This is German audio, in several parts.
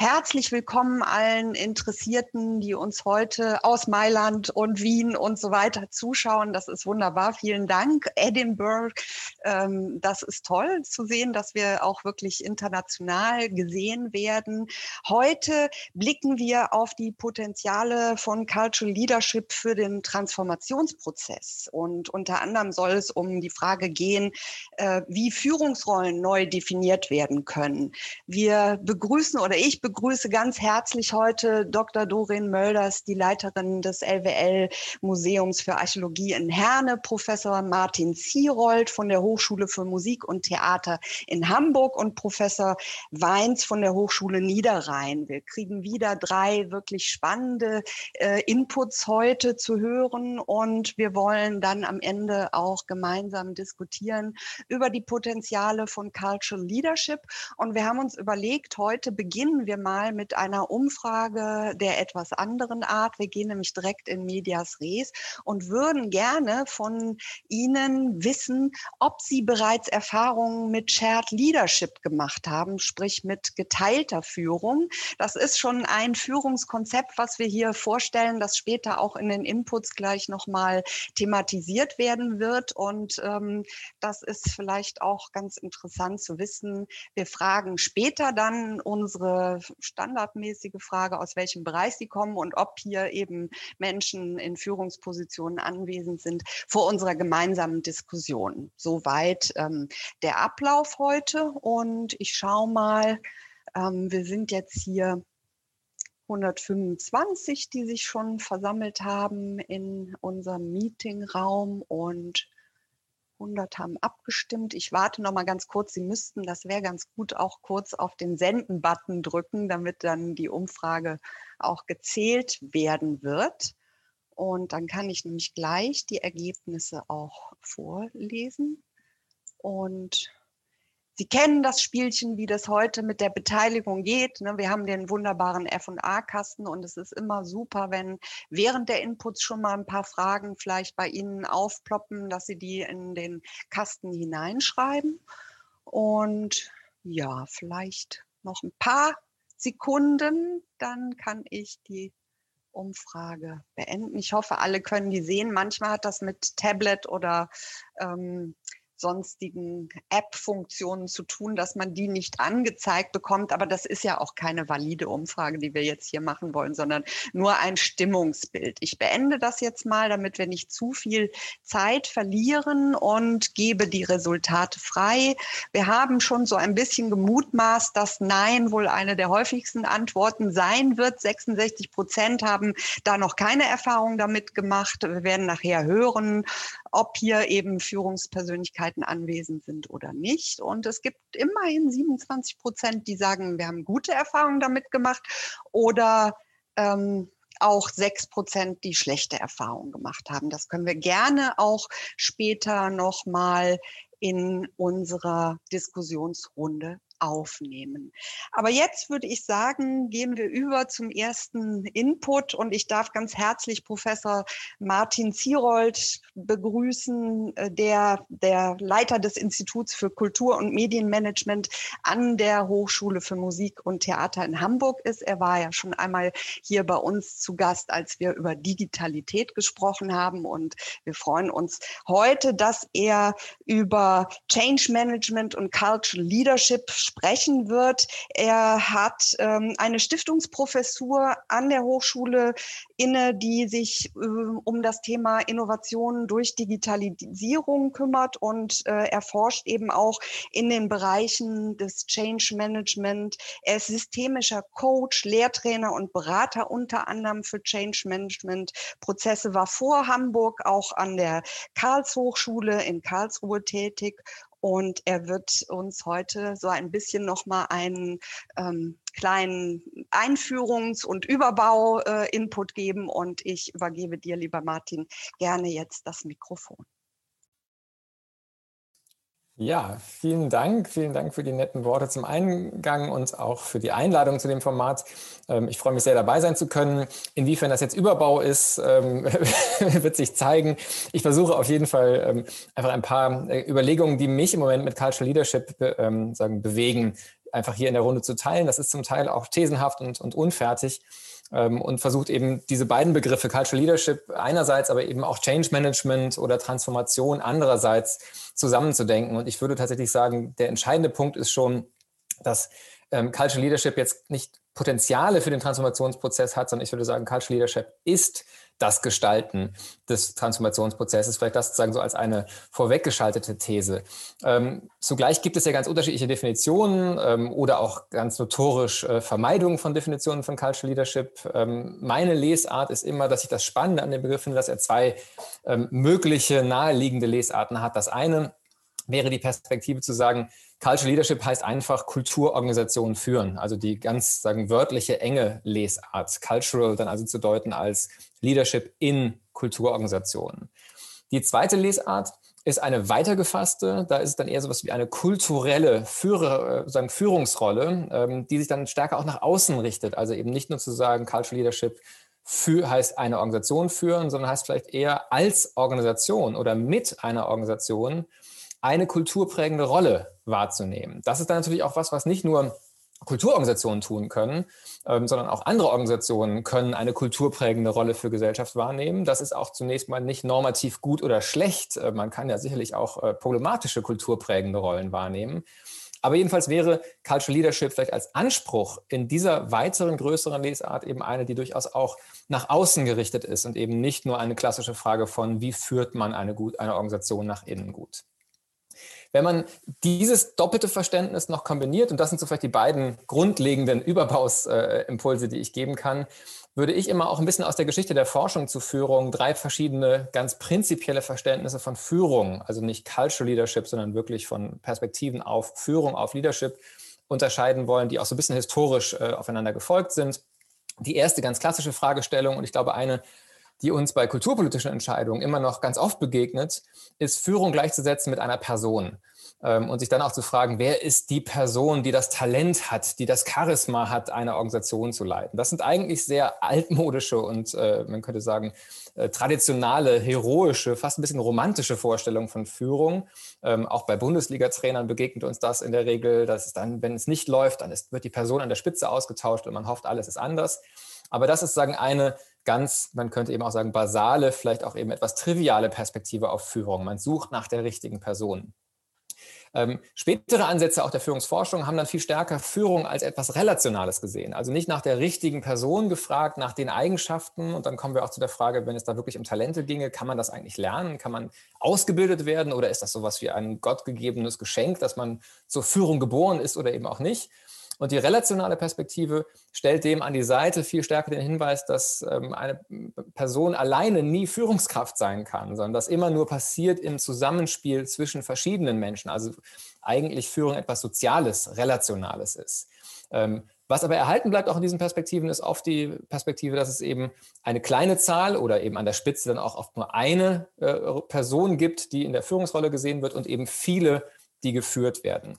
herzlich willkommen allen Interessierten, die uns heute aus Mailand und Wien und so weiter zuschauen. Das ist wunderbar. Vielen Dank. Edinburgh, ähm, das ist toll zu sehen, dass wir auch wirklich international gesehen werden. Heute blicken wir auf die Potenziale von Cultural Leadership für den Transformationsprozess. Und unter anderem soll es um die Frage gehen, äh, wie Führungsrollen neu definiert werden können. Wir begrüßen oder ich begrüße ganz herzlich heute Dr. Doreen Mölders, die Leiterin des LWL Museums für Archäologie in Herne, Professor Martin Zierold von der Hochschule für Musik und Theater in Hamburg und Professor Weins von der Hochschule Niederrhein. Wir kriegen wieder drei wirklich spannende äh, Inputs heute zu hören und wir wollen dann am Ende auch gemeinsam diskutieren über die Potenziale von Cultural Leadership. Und wir haben uns überlegt, heute beginnen wir mal mit einer Umfrage der etwas anderen Art. Wir gehen nämlich direkt in Medias Res und würden gerne von Ihnen wissen, ob Sie bereits Erfahrungen mit Shared Leadership gemacht haben, sprich mit geteilter Führung. Das ist schon ein Führungskonzept, was wir hier vorstellen, das später auch in den Inputs gleich nochmal thematisiert werden wird. Und ähm, das ist vielleicht auch ganz interessant zu wissen. Wir fragen später dann unsere standardmäßige Frage, aus welchem Bereich sie kommen und ob hier eben Menschen in Führungspositionen anwesend sind, vor unserer gemeinsamen Diskussion. Soweit ähm, der Ablauf heute. Und ich schaue mal, ähm, wir sind jetzt hier 125, die sich schon versammelt haben in unserem Meetingraum und 100 haben abgestimmt. Ich warte noch mal ganz kurz. Sie müssten, das wäre ganz gut, auch kurz auf den Senden-Button drücken, damit dann die Umfrage auch gezählt werden wird. Und dann kann ich nämlich gleich die Ergebnisse auch vorlesen. Und Sie kennen das Spielchen, wie das heute mit der Beteiligung geht. Ne? Wir haben den wunderbaren F&A-Kasten und es ist immer super, wenn während der Inputs schon mal ein paar Fragen vielleicht bei Ihnen aufploppen, dass Sie die in den Kasten hineinschreiben. Und ja, vielleicht noch ein paar Sekunden, dann kann ich die Umfrage beenden. Ich hoffe, alle können die sehen. Manchmal hat das mit Tablet oder ähm, sonstigen App-Funktionen zu tun, dass man die nicht angezeigt bekommt. Aber das ist ja auch keine valide Umfrage, die wir jetzt hier machen wollen, sondern nur ein Stimmungsbild. Ich beende das jetzt mal, damit wir nicht zu viel Zeit verlieren und gebe die Resultate frei. Wir haben schon so ein bisschen gemutmaßt, dass Nein wohl eine der häufigsten Antworten sein wird. 66 Prozent haben da noch keine Erfahrung damit gemacht. Wir werden nachher hören, ob hier eben Führungspersönlichkeiten anwesend sind oder nicht. Und es gibt immerhin 27 Prozent, die sagen, wir haben gute Erfahrungen damit gemacht oder ähm, auch sechs Prozent, die schlechte Erfahrungen gemacht haben. Das können wir gerne auch später nochmal in unserer Diskussionsrunde aufnehmen. Aber jetzt würde ich sagen, gehen wir über zum ersten Input und ich darf ganz herzlich Professor Martin Zierold begrüßen, äh, der der Leiter des Instituts für Kultur- und Medienmanagement an der Hochschule für Musik und Theater in Hamburg ist. Er war ja schon einmal hier bei uns zu Gast, als wir über Digitalität gesprochen haben und wir freuen uns heute, dass er über Change Management und Cultural Leadership sprechen wird. Er hat ähm, eine Stiftungsprofessur an der Hochschule inne, die sich äh, um das Thema Innovation durch Digitalisierung kümmert und äh, erforscht eben auch in den Bereichen des Change Management. Er ist systemischer Coach, Lehrtrainer und Berater unter anderem für Change Management Prozesse, war vor Hamburg auch an der Karlshochschule in Karlsruhe tätig und er wird uns heute so ein bisschen nochmal einen ähm, kleinen Einführungs- und Überbau-Input äh, geben. Und ich übergebe dir, lieber Martin, gerne jetzt das Mikrofon. Ja, vielen Dank. Vielen Dank für die netten Worte zum Eingang und auch für die Einladung zu dem Format. Ähm, ich freue mich sehr, dabei sein zu können. Inwiefern das jetzt Überbau ist, ähm, wird sich zeigen. Ich versuche auf jeden Fall ähm, einfach ein paar äh, Überlegungen, die mich im Moment mit Cultural Leadership sagen, bewegen, einfach hier in der Runde zu teilen. Das ist zum Teil auch thesenhaft und, und unfertig ähm, und versucht eben diese beiden Begriffe Cultural Leadership einerseits, aber eben auch Change Management oder Transformation andererseits zusammenzudenken. Und ich würde tatsächlich sagen, der entscheidende Punkt ist schon, dass ähm, Cultural Leadership jetzt nicht Potenziale für den Transformationsprozess hat, sondern ich würde sagen, Cultural Leadership ist das Gestalten des Transformationsprozesses. Vielleicht das sozusagen so als eine vorweggeschaltete These. Ähm, zugleich gibt es ja ganz unterschiedliche Definitionen ähm, oder auch ganz notorisch äh, Vermeidung von Definitionen von Cultural Leadership. Ähm, meine Lesart ist immer, dass ich das Spannende an dem Begriff finde, dass er zwei ähm, mögliche naheliegende Lesarten hat. Das eine wäre die Perspektive zu sagen, Cultural Leadership heißt einfach Kulturorganisationen führen, also die ganz sagen wörtliche enge Lesart. Cultural dann also zu deuten als Leadership in Kulturorganisationen. Die zweite Lesart ist eine weitergefasste, da ist es dann eher so etwas wie eine kulturelle Führer, äh, sagen Führungsrolle, ähm, die sich dann stärker auch nach außen richtet. Also eben nicht nur zu sagen, Cultural Leadership für, heißt eine Organisation führen, sondern heißt vielleicht eher als Organisation oder mit einer Organisation eine kulturprägende Rolle wahrzunehmen. Das ist dann natürlich auch was, was nicht nur Kulturorganisationen tun können, ähm, sondern auch andere Organisationen können eine kulturprägende Rolle für Gesellschaft wahrnehmen. Das ist auch zunächst mal nicht normativ gut oder schlecht. Äh, man kann ja sicherlich auch äh, problematische kulturprägende Rollen wahrnehmen. Aber jedenfalls wäre Cultural Leadership vielleicht als Anspruch in dieser weiteren, größeren Lesart eben eine, die durchaus auch nach außen gerichtet ist und eben nicht nur eine klassische Frage von, wie führt man eine, gut, eine Organisation nach innen gut. Wenn man dieses doppelte Verständnis noch kombiniert, und das sind so vielleicht die beiden grundlegenden Überbausimpulse, die ich geben kann, würde ich immer auch ein bisschen aus der Geschichte der Forschung zu Führung drei verschiedene ganz prinzipielle Verständnisse von Führung, also nicht Cultural Leadership, sondern wirklich von Perspektiven auf Führung, auf Leadership unterscheiden wollen, die auch so ein bisschen historisch äh, aufeinander gefolgt sind. Die erste ganz klassische Fragestellung und ich glaube eine, die uns bei kulturpolitischen Entscheidungen immer noch ganz oft begegnet, ist Führung gleichzusetzen mit einer Person. Ähm, und sich dann auch zu fragen, wer ist die Person, die das Talent hat, die das Charisma hat, eine Organisation zu leiten. Das sind eigentlich sehr altmodische und äh, man könnte sagen äh, traditionelle, heroische, fast ein bisschen romantische Vorstellungen von Führung. Ähm, auch bei Bundesliga-Trainern begegnet uns das in der Regel, dass es dann, wenn es nicht läuft, dann ist, wird die Person an der Spitze ausgetauscht und man hofft, alles ist anders. Aber das ist sagen eine ganz, man könnte eben auch sagen, basale, vielleicht auch eben etwas triviale Perspektive auf Führung. Man sucht nach der richtigen Person. Ähm, spätere Ansätze auch der Führungsforschung haben dann viel stärker Führung als etwas Relationales gesehen. Also nicht nach der richtigen Person gefragt, nach den Eigenschaften. Und dann kommen wir auch zu der Frage, wenn es da wirklich um Talente ginge, kann man das eigentlich lernen? Kann man ausgebildet werden? Oder ist das sowas wie ein gottgegebenes Geschenk, dass man zur Führung geboren ist oder eben auch nicht? Und die relationale Perspektive stellt dem an die Seite viel stärker den Hinweis, dass ähm, eine Person alleine nie Führungskraft sein kann, sondern das immer nur passiert im Zusammenspiel zwischen verschiedenen Menschen. Also eigentlich Führung etwas Soziales, Relationales ist. Ähm, was aber erhalten bleibt auch in diesen Perspektiven, ist oft die Perspektive, dass es eben eine kleine Zahl oder eben an der Spitze dann auch oft nur eine äh, Person gibt, die in der Führungsrolle gesehen wird und eben viele, die geführt werden.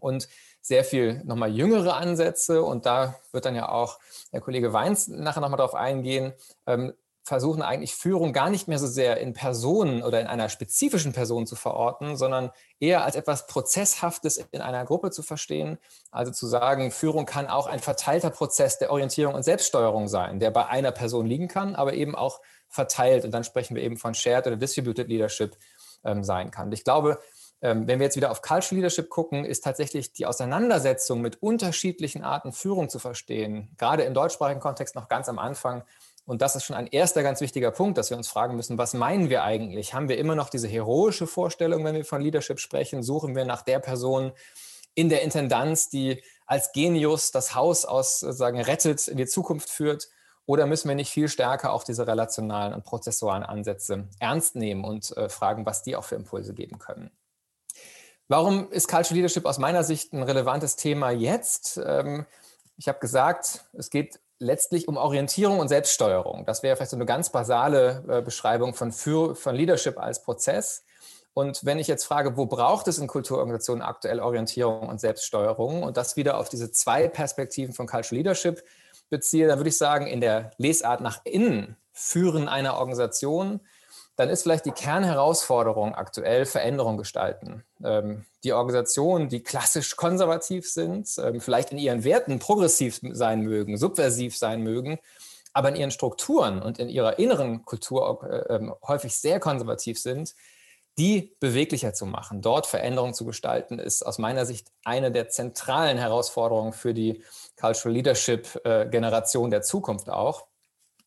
Und sehr viel nochmal jüngere Ansätze und da wird dann ja auch der Kollege Weins nachher nochmal drauf eingehen, ähm, versuchen eigentlich Führung gar nicht mehr so sehr in Personen oder in einer spezifischen Person zu verorten, sondern eher als etwas Prozesshaftes in einer Gruppe zu verstehen. Also zu sagen, Führung kann auch ein verteilter Prozess der Orientierung und Selbststeuerung sein, der bei einer Person liegen kann, aber eben auch verteilt. Und dann sprechen wir eben von Shared oder Distributed Leadership ähm, sein kann. Ich glaube, wenn wir jetzt wieder auf Cultural Leadership gucken, ist tatsächlich die Auseinandersetzung mit unterschiedlichen Arten Führung zu verstehen, gerade im deutschsprachigen Kontext noch ganz am Anfang. Und das ist schon ein erster ganz wichtiger Punkt, dass wir uns fragen müssen, was meinen wir eigentlich? Haben wir immer noch diese heroische Vorstellung, wenn wir von Leadership sprechen? Suchen wir nach der Person in der Intendanz, die als Genius das Haus aus sagen rettet, in die Zukunft führt? Oder müssen wir nicht viel stärker auch diese relationalen und prozessualen Ansätze ernst nehmen und äh, fragen, was die auch für Impulse geben können? Warum ist Cultural Leadership aus meiner Sicht ein relevantes Thema jetzt? Ähm, ich habe gesagt, es geht letztlich um Orientierung und Selbststeuerung. Das wäre vielleicht so eine ganz basale äh, Beschreibung von, von Leadership als Prozess. Und wenn ich jetzt frage, wo braucht es in Kulturorganisationen aktuell Orientierung und Selbststeuerung und das wieder auf diese zwei Perspektiven von Cultural Leadership beziehe, dann würde ich sagen, in der Lesart nach innen führen einer Organisation dann ist vielleicht die Kernherausforderung aktuell Veränderung gestalten. Ähm, die Organisationen, die klassisch konservativ sind, ähm, vielleicht in ihren Werten progressiv sein mögen, subversiv sein mögen, aber in ihren Strukturen und in ihrer inneren Kultur äh, ähm, häufig sehr konservativ sind, die beweglicher zu machen, dort Veränderungen zu gestalten, ist aus meiner Sicht eine der zentralen Herausforderungen für die Cultural Leadership äh, Generation der Zukunft auch.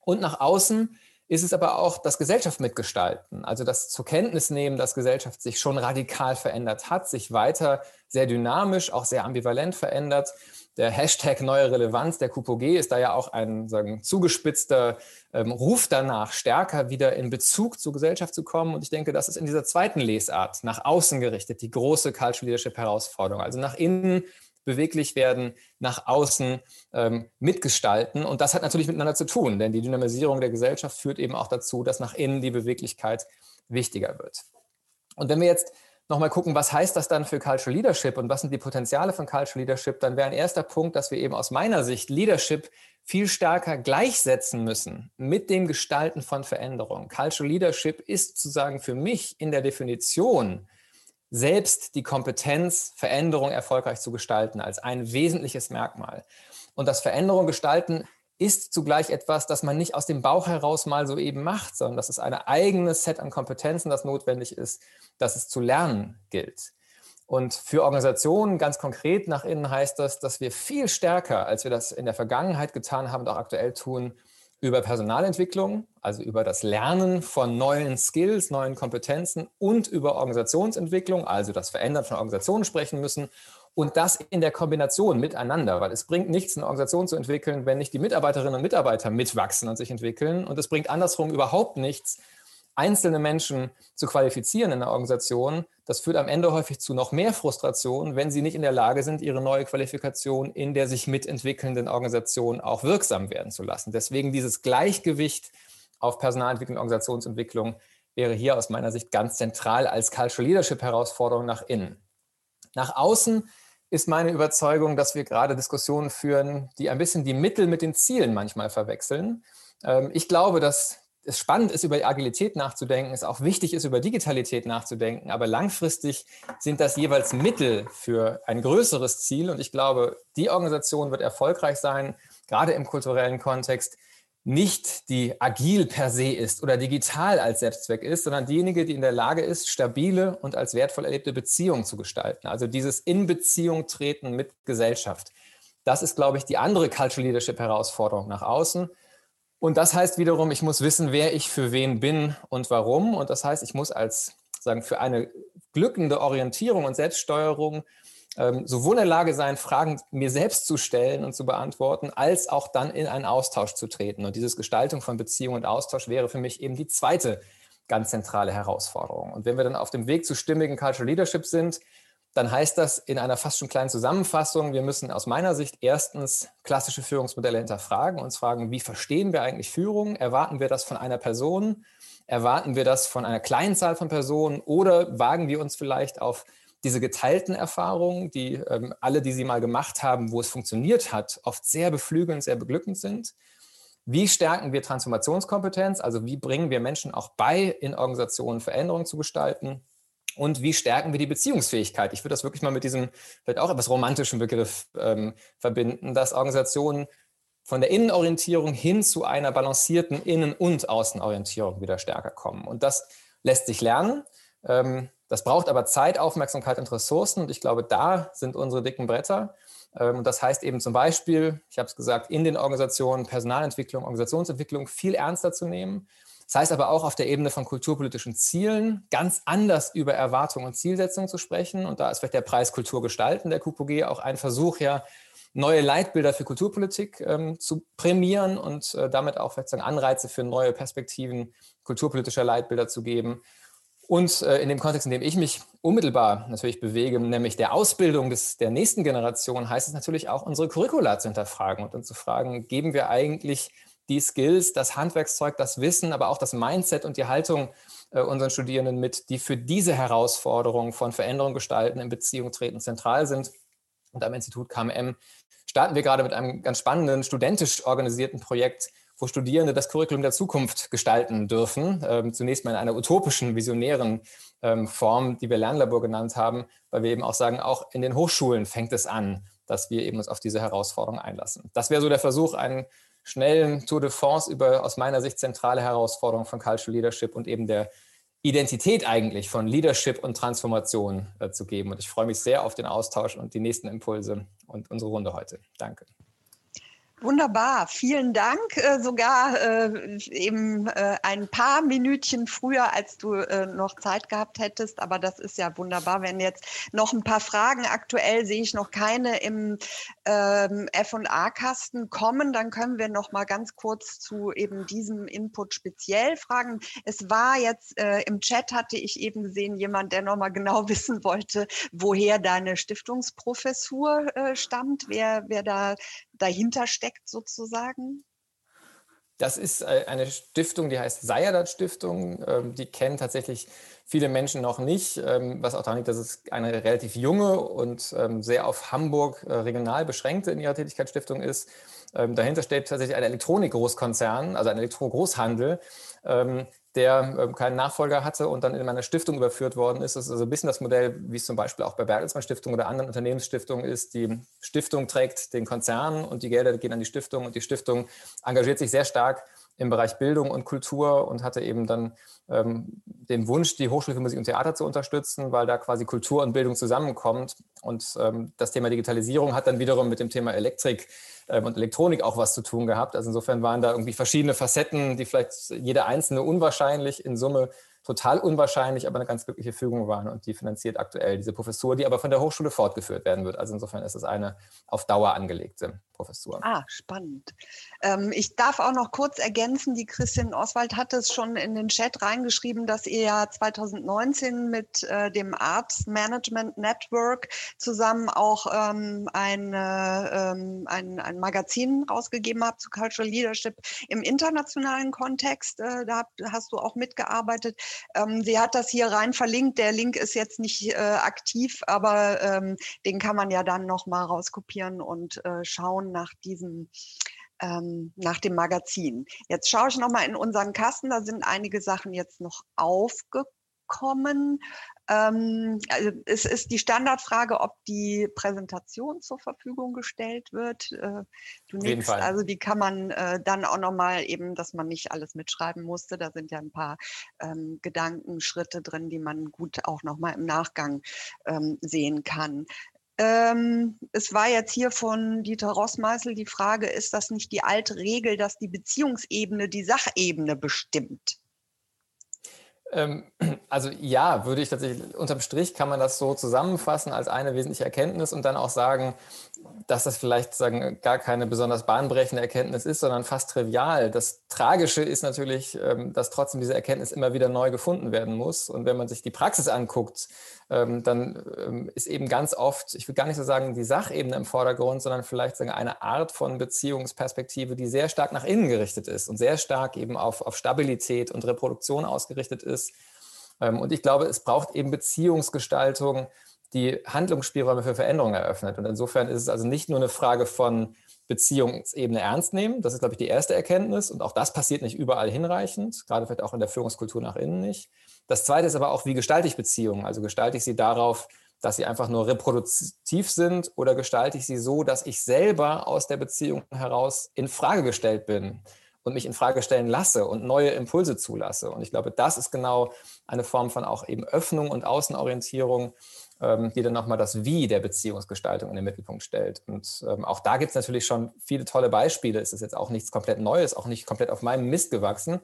Und nach außen ist es aber auch das Gesellschaft mitgestalten, also das zur Kenntnis nehmen, dass Gesellschaft sich schon radikal verändert hat, sich weiter sehr dynamisch, auch sehr ambivalent verändert. Der Hashtag neue Relevanz der QPG ist da ja auch ein sagen, zugespitzter ähm, Ruf danach, stärker wieder in Bezug zur Gesellschaft zu kommen. Und ich denke, das ist in dieser zweiten Lesart nach außen gerichtet die große Cultural Leadership Herausforderung. Also nach innen beweglich werden, nach außen ähm, mitgestalten. Und das hat natürlich miteinander zu tun, denn die Dynamisierung der Gesellschaft führt eben auch dazu, dass nach innen die Beweglichkeit wichtiger wird. Und wenn wir jetzt nochmal gucken, was heißt das dann für Cultural Leadership und was sind die Potenziale von Cultural Leadership, dann wäre ein erster Punkt, dass wir eben aus meiner Sicht Leadership viel stärker gleichsetzen müssen mit dem Gestalten von Veränderungen. Cultural Leadership ist sozusagen für mich in der Definition selbst die Kompetenz, Veränderung erfolgreich zu gestalten, als ein wesentliches Merkmal. Und das Veränderung gestalten ist zugleich etwas, das man nicht aus dem Bauch heraus mal so eben macht, sondern das ist ein eigenes Set an Kompetenzen, das notwendig ist, dass es zu lernen gilt. Und für Organisationen ganz konkret nach innen heißt das, dass wir viel stärker, als wir das in der Vergangenheit getan haben und auch aktuell tun, über Personalentwicklung, also über das Lernen von neuen Skills, neuen Kompetenzen und über Organisationsentwicklung, also das Verändern von Organisationen sprechen müssen. Und das in der Kombination miteinander, weil es bringt nichts, eine Organisation zu entwickeln, wenn nicht die Mitarbeiterinnen und Mitarbeiter mitwachsen und sich entwickeln. Und es bringt andersrum überhaupt nichts, einzelne Menschen zu qualifizieren in der Organisation, das führt am Ende häufig zu noch mehr Frustration, wenn sie nicht in der Lage sind, ihre neue Qualifikation in der sich mitentwickelnden Organisation auch wirksam werden zu lassen. Deswegen dieses Gleichgewicht auf Personalentwicklung und Organisationsentwicklung wäre hier aus meiner Sicht ganz zentral als Cultural Leadership Herausforderung nach innen. Nach außen ist meine Überzeugung, dass wir gerade Diskussionen führen, die ein bisschen die Mittel mit den Zielen manchmal verwechseln. Ähm, ich glaube, dass es spannend ist, über Agilität nachzudenken, es auch wichtig ist, über Digitalität nachzudenken, aber langfristig sind das jeweils Mittel für ein größeres Ziel. Und ich glaube, die Organisation wird erfolgreich sein, gerade im kulturellen Kontext, nicht die agil per se ist oder digital als Selbstzweck ist, sondern diejenige, die in der Lage ist, stabile und als wertvoll erlebte Beziehungen zu gestalten. Also dieses in Beziehung treten mit Gesellschaft. Das ist, glaube ich, die andere Cultural Leadership Herausforderung nach außen. Und das heißt wiederum, ich muss wissen, wer ich für wen bin und warum. Und das heißt, ich muss als sagen für eine glückende Orientierung und Selbststeuerung ähm, sowohl in der Lage sein, Fragen mir selbst zu stellen und zu beantworten, als auch dann in einen Austausch zu treten. Und dieses Gestaltung von Beziehung und Austausch wäre für mich eben die zweite ganz zentrale Herausforderung. Und wenn wir dann auf dem Weg zu stimmigen Cultural Leadership sind, dann heißt das in einer fast schon kleinen Zusammenfassung, wir müssen aus meiner Sicht erstens klassische Führungsmodelle hinterfragen, uns fragen, wie verstehen wir eigentlich Führung? Erwarten wir das von einer Person? Erwarten wir das von einer kleinen Zahl von Personen? Oder wagen wir uns vielleicht auf diese geteilten Erfahrungen, die ähm, alle, die sie mal gemacht haben, wo es funktioniert hat, oft sehr beflügelnd, sehr beglückend sind? Wie stärken wir Transformationskompetenz? Also wie bringen wir Menschen auch bei, in Organisationen Veränderungen zu gestalten? Und wie stärken wir die Beziehungsfähigkeit? Ich würde das wirklich mal mit diesem vielleicht auch etwas romantischen Begriff ähm, verbinden, dass Organisationen von der Innenorientierung hin zu einer balancierten Innen- und Außenorientierung wieder stärker kommen. Und das lässt sich lernen. Ähm, das braucht aber Zeit, Aufmerksamkeit und Ressourcen. Und ich glaube, da sind unsere dicken Bretter. Ähm, und das heißt eben zum Beispiel, ich habe es gesagt, in den Organisationen Personalentwicklung, Organisationsentwicklung viel ernster zu nehmen das heißt aber auch auf der Ebene von kulturpolitischen Zielen ganz anders über Erwartungen und Zielsetzungen zu sprechen. Und da ist vielleicht der Preis Kultur gestalten der QPG auch ein Versuch, ja, neue Leitbilder für Kulturpolitik ähm, zu prämieren und äh, damit auch vielleicht sagen, Anreize für neue Perspektiven kulturpolitischer Leitbilder zu geben. Und äh, in dem Kontext, in dem ich mich unmittelbar natürlich bewege, nämlich der Ausbildung des, der nächsten Generation, heißt es natürlich auch, unsere Curricula zu hinterfragen und dann zu fragen, geben wir eigentlich die Skills, das Handwerkszeug, das Wissen, aber auch das Mindset und die Haltung äh, unseren Studierenden mit, die für diese Herausforderungen von Veränderung gestalten, in Beziehung treten, zentral sind. Und am Institut KMM starten wir gerade mit einem ganz spannenden, studentisch organisierten Projekt, wo Studierende das Curriculum der Zukunft gestalten dürfen. Ähm, zunächst mal in einer utopischen, visionären ähm, Form, die wir Lernlabor genannt haben, weil wir eben auch sagen, auch in den Hochschulen fängt es an, dass wir eben uns auf diese Herausforderung einlassen. Das wäre so der Versuch, einen schnellen Tour de France über aus meiner Sicht zentrale Herausforderungen von Cultural Leadership und eben der Identität eigentlich von Leadership und Transformation äh, zu geben. Und ich freue mich sehr auf den Austausch und die nächsten Impulse und unsere Runde heute. Danke. Wunderbar, vielen Dank. Äh, sogar äh, eben äh, ein paar Minütchen früher, als du noch Zeit gehabt hättest. Aber das ist ja wunderbar. Wenn jetzt noch ein paar Fragen aktuell sehe ich noch keine im ähm, F&A-Kasten kommen, dann können wir noch mal ganz kurz zu eben diesem Input speziell fragen. Es war jetzt im Chat hatte ich eben gesehen jemand, der noch mal genau wissen wollte, woher deine Stiftungsprofessur stammt, wer wer da dahinter steckt sozusagen? Das ist äh, eine Stiftung, die heißt Sayadat Stiftung. Ähm, die kennen tatsächlich viele Menschen noch nicht, ähm, was auch daran liegt, dass es eine relativ junge und ähm, sehr auf Hamburg äh, regional beschränkte in ihrer Tätigkeitsstiftung ist. Dahinter steht tatsächlich ein Elektronik-Großkonzern, also ein Elektro-Großhandel, der ähm, keinen Nachfolger hatte und dann in meine Stiftung überführt worden ist. Das ist also ein bisschen das Modell, wie es zum Beispiel auch bei Bertelsmann Stiftung oder anderen Unternehmensstiftungen ist. Die Stiftung trägt den Konzern und die Gelder gehen an die Stiftung und die Stiftung engagiert sich sehr stark im Bereich Bildung und Kultur und hatte eben dann ähm, den Wunsch, die Hochschule für Musik und Theater zu unterstützen, weil da quasi Kultur und Bildung zusammenkommt. Und ähm, das Thema Digitalisierung hat dann wiederum mit dem Thema Elektrik ähm, und Elektronik auch was zu tun gehabt. Also insofern waren da irgendwie verschiedene Facetten, die vielleicht jede einzelne unwahrscheinlich in Summe total unwahrscheinlich, aber eine ganz glückliche Fügung waren und die finanziert aktuell diese Professur, die aber von der Hochschule fortgeführt werden wird. Also insofern ist es eine auf Dauer angelegte Professur. Ah, spannend. Ähm, ich darf auch noch kurz ergänzen, die Christian Oswald hat es schon in den Chat reingeschrieben, dass ihr ja 2019 mit äh, dem Arts Management Network zusammen auch ähm, eine, ähm, ein, ein Magazin rausgegeben habt zu Cultural Leadership im internationalen Kontext. Äh, da hast du auch mitgearbeitet. Ähm, sie hat das hier rein verlinkt. Der Link ist jetzt nicht äh, aktiv, aber ähm, den kann man ja dann nochmal rauskopieren und äh, nach diesem ähm, nach dem Magazin. Jetzt schaue ich nochmal in unseren Kasten, da sind einige Sachen jetzt noch aufgekommen. Ähm, also es ist die Standardfrage, ob die Präsentation zur Verfügung gestellt wird. Äh, du nimmst, also die kann man äh, dann auch nochmal eben, dass man nicht alles mitschreiben musste. Da sind ja ein paar ähm, Gedankenschritte drin, die man gut auch nochmal im Nachgang ähm, sehen kann. Ähm, es war jetzt hier von Dieter Rossmeißel die Frage, ist das nicht die alte Regel, dass die Beziehungsebene die Sachebene bestimmt? Ähm, also ja, würde ich tatsächlich, unterm Strich kann man das so zusammenfassen als eine wesentliche Erkenntnis und dann auch sagen, dass das vielleicht sagen, gar keine besonders bahnbrechende Erkenntnis ist, sondern fast trivial. Das Tragische ist natürlich, ähm, dass trotzdem diese Erkenntnis immer wieder neu gefunden werden muss. Und wenn man sich die Praxis anguckt, ähm, dann ist eben ganz oft, ich will gar nicht so sagen, die Sachebene im Vordergrund, sondern vielleicht sagen, eine Art von Beziehungsperspektive, die sehr stark nach innen gerichtet ist und sehr stark eben auf, auf Stabilität und Reproduktion ausgerichtet ist. Und ich glaube, es braucht eben Beziehungsgestaltung, die Handlungsspielräume für Veränderungen eröffnet. Und insofern ist es also nicht nur eine Frage von Beziehungsebene ernst nehmen. Das ist, glaube ich, die erste Erkenntnis. Und auch das passiert nicht überall hinreichend, gerade vielleicht auch in der Führungskultur nach innen nicht. Das zweite ist aber auch, wie gestalte ich Beziehungen? Also gestalte ich sie darauf, dass sie einfach nur reproduktiv sind oder gestalte ich sie so, dass ich selber aus der Beziehung heraus in Frage gestellt bin und mich in Frage stellen lasse und neue Impulse zulasse. Und ich glaube, das ist genau eine Form von auch eben Öffnung und Außenorientierung, ähm, die dann nochmal das Wie der Beziehungsgestaltung in den Mittelpunkt stellt. Und ähm, auch da gibt es natürlich schon viele tolle Beispiele. Es ist jetzt auch nichts komplett Neues, auch nicht komplett auf meinem Mist gewachsen.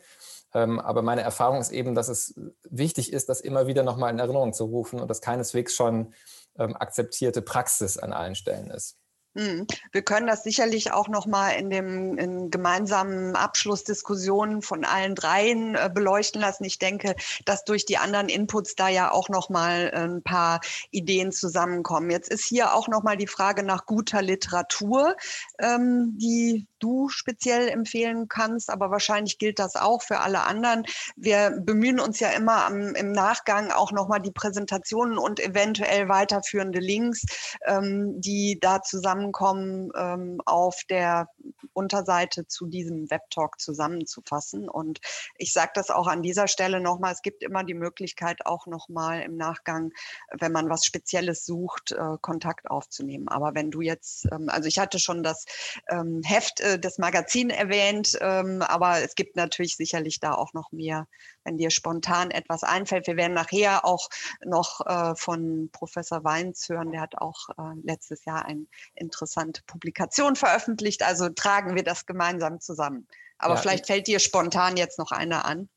Ähm, aber meine Erfahrung ist eben, dass es wichtig ist, das immer wieder nochmal in Erinnerung zu rufen und das keineswegs schon ähm, akzeptierte Praxis an allen Stellen ist. Mhm. Wir können das sicherlich auch noch mal in dem in gemeinsamen Abschlussdiskussionen von allen dreien äh, beleuchten lassen. Ich denke, dass durch die anderen Inputs da ja auch noch mal äh, ein paar Ideen zusammenkommen. Jetzt ist hier auch noch mal die Frage nach guter Literatur, ähm, die du speziell empfehlen kannst, aber wahrscheinlich gilt das auch für alle anderen. Wir bemühen uns ja immer am, im Nachgang auch noch mal die Präsentationen und eventuell weiterführende Links, ähm, die da zusammen zusammenkommen, ähm, auf der Unterseite zu diesem Webtalk zusammenzufassen. Und ich sage das auch an dieser Stelle nochmal, es gibt immer die Möglichkeit, auch nochmal im Nachgang, wenn man was Spezielles sucht, äh, Kontakt aufzunehmen. Aber wenn du jetzt, ähm, also ich hatte schon das ähm, Heft äh, des Magazins erwähnt, ähm, aber es gibt natürlich sicherlich da auch noch mehr, wenn dir spontan etwas einfällt. Wir werden nachher auch noch äh, von Professor Weins hören, der hat auch letztes Jahr eine interessante Publikation veröffentlicht. Also tragen wir das gemeinsam zusammen. Aber ja, vielleicht fällt dir spontan jetzt noch einer an.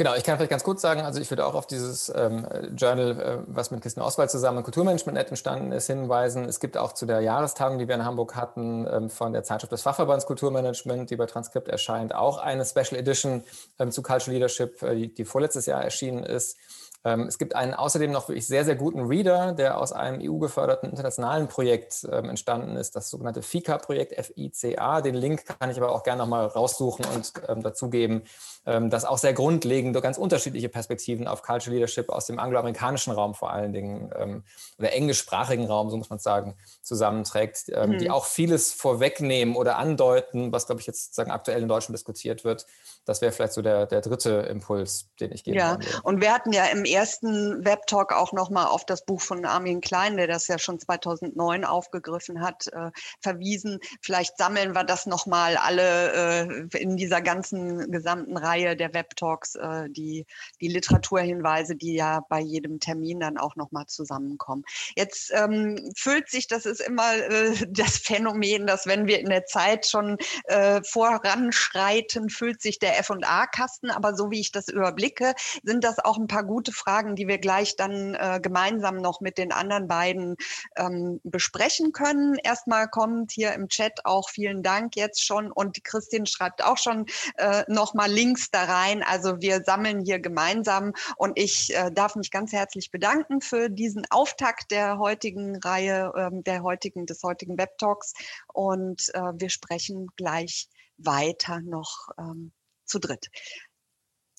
Genau, ich kann vielleicht ganz kurz sagen, also ich würde auch auf dieses ähm, Journal, äh, was mit Christian Oswald zusammen im Kulturmanagement entstanden ist, hinweisen. Es gibt auch zu der Jahrestagung, die wir in Hamburg hatten, ähm, von der Zeitschrift des Fachverbands Kulturmanagement, die bei Transkript erscheint, auch eine Special Edition ähm, zu Cultural Leadership, äh, die, die vorletztes Jahr erschienen ist. Ähm, es gibt einen außerdem noch wirklich sehr, sehr guten Reader, der aus einem EU-geförderten internationalen Projekt ähm, entstanden ist, das sogenannte FICA-Projekt, F-I-C-A. Den Link kann ich aber auch gerne nochmal raussuchen und ähm, dazugeben, ähm, das auch sehr grundlegend ganz unterschiedliche Perspektiven auf Cultural Leadership aus dem angloamerikanischen Raum vor allen Dingen ähm, oder englischsprachigen Raum, so muss man sagen, zusammenträgt, ähm, mhm. die auch vieles vorwegnehmen oder andeuten, was, glaube ich, jetzt sagen aktuell in Deutschland diskutiert wird. Das wäre vielleicht so der, der dritte Impuls, den ich geben Ja, würde. und wir hatten ja im ersten Webtalk auch nochmal auf das Buch von Armin Klein, der das ja schon 2009 aufgegriffen hat, äh, verwiesen. Vielleicht sammeln wir das nochmal alle äh, in dieser ganzen gesamten Reihe der Webtalks, äh, die, die Literaturhinweise, die ja bei jedem Termin dann auch nochmal zusammenkommen. Jetzt ähm, füllt sich, das ist immer äh, das Phänomen, dass wenn wir in der Zeit schon äh, voranschreiten, füllt sich der F&A-Kasten. Aber so wie ich das überblicke, sind das auch ein paar gute Fragen, die wir gleich dann äh, gemeinsam noch mit den anderen beiden ähm, besprechen können. Erstmal kommt hier im Chat auch vielen Dank jetzt schon und Christine schreibt auch schon äh, nochmal Links da rein. Also wir sammeln hier gemeinsam und ich äh, darf mich ganz herzlich bedanken für diesen Auftakt der heutigen Reihe, äh, der heutigen, des heutigen Web Talks und äh, wir sprechen gleich weiter noch ähm, zu dritt.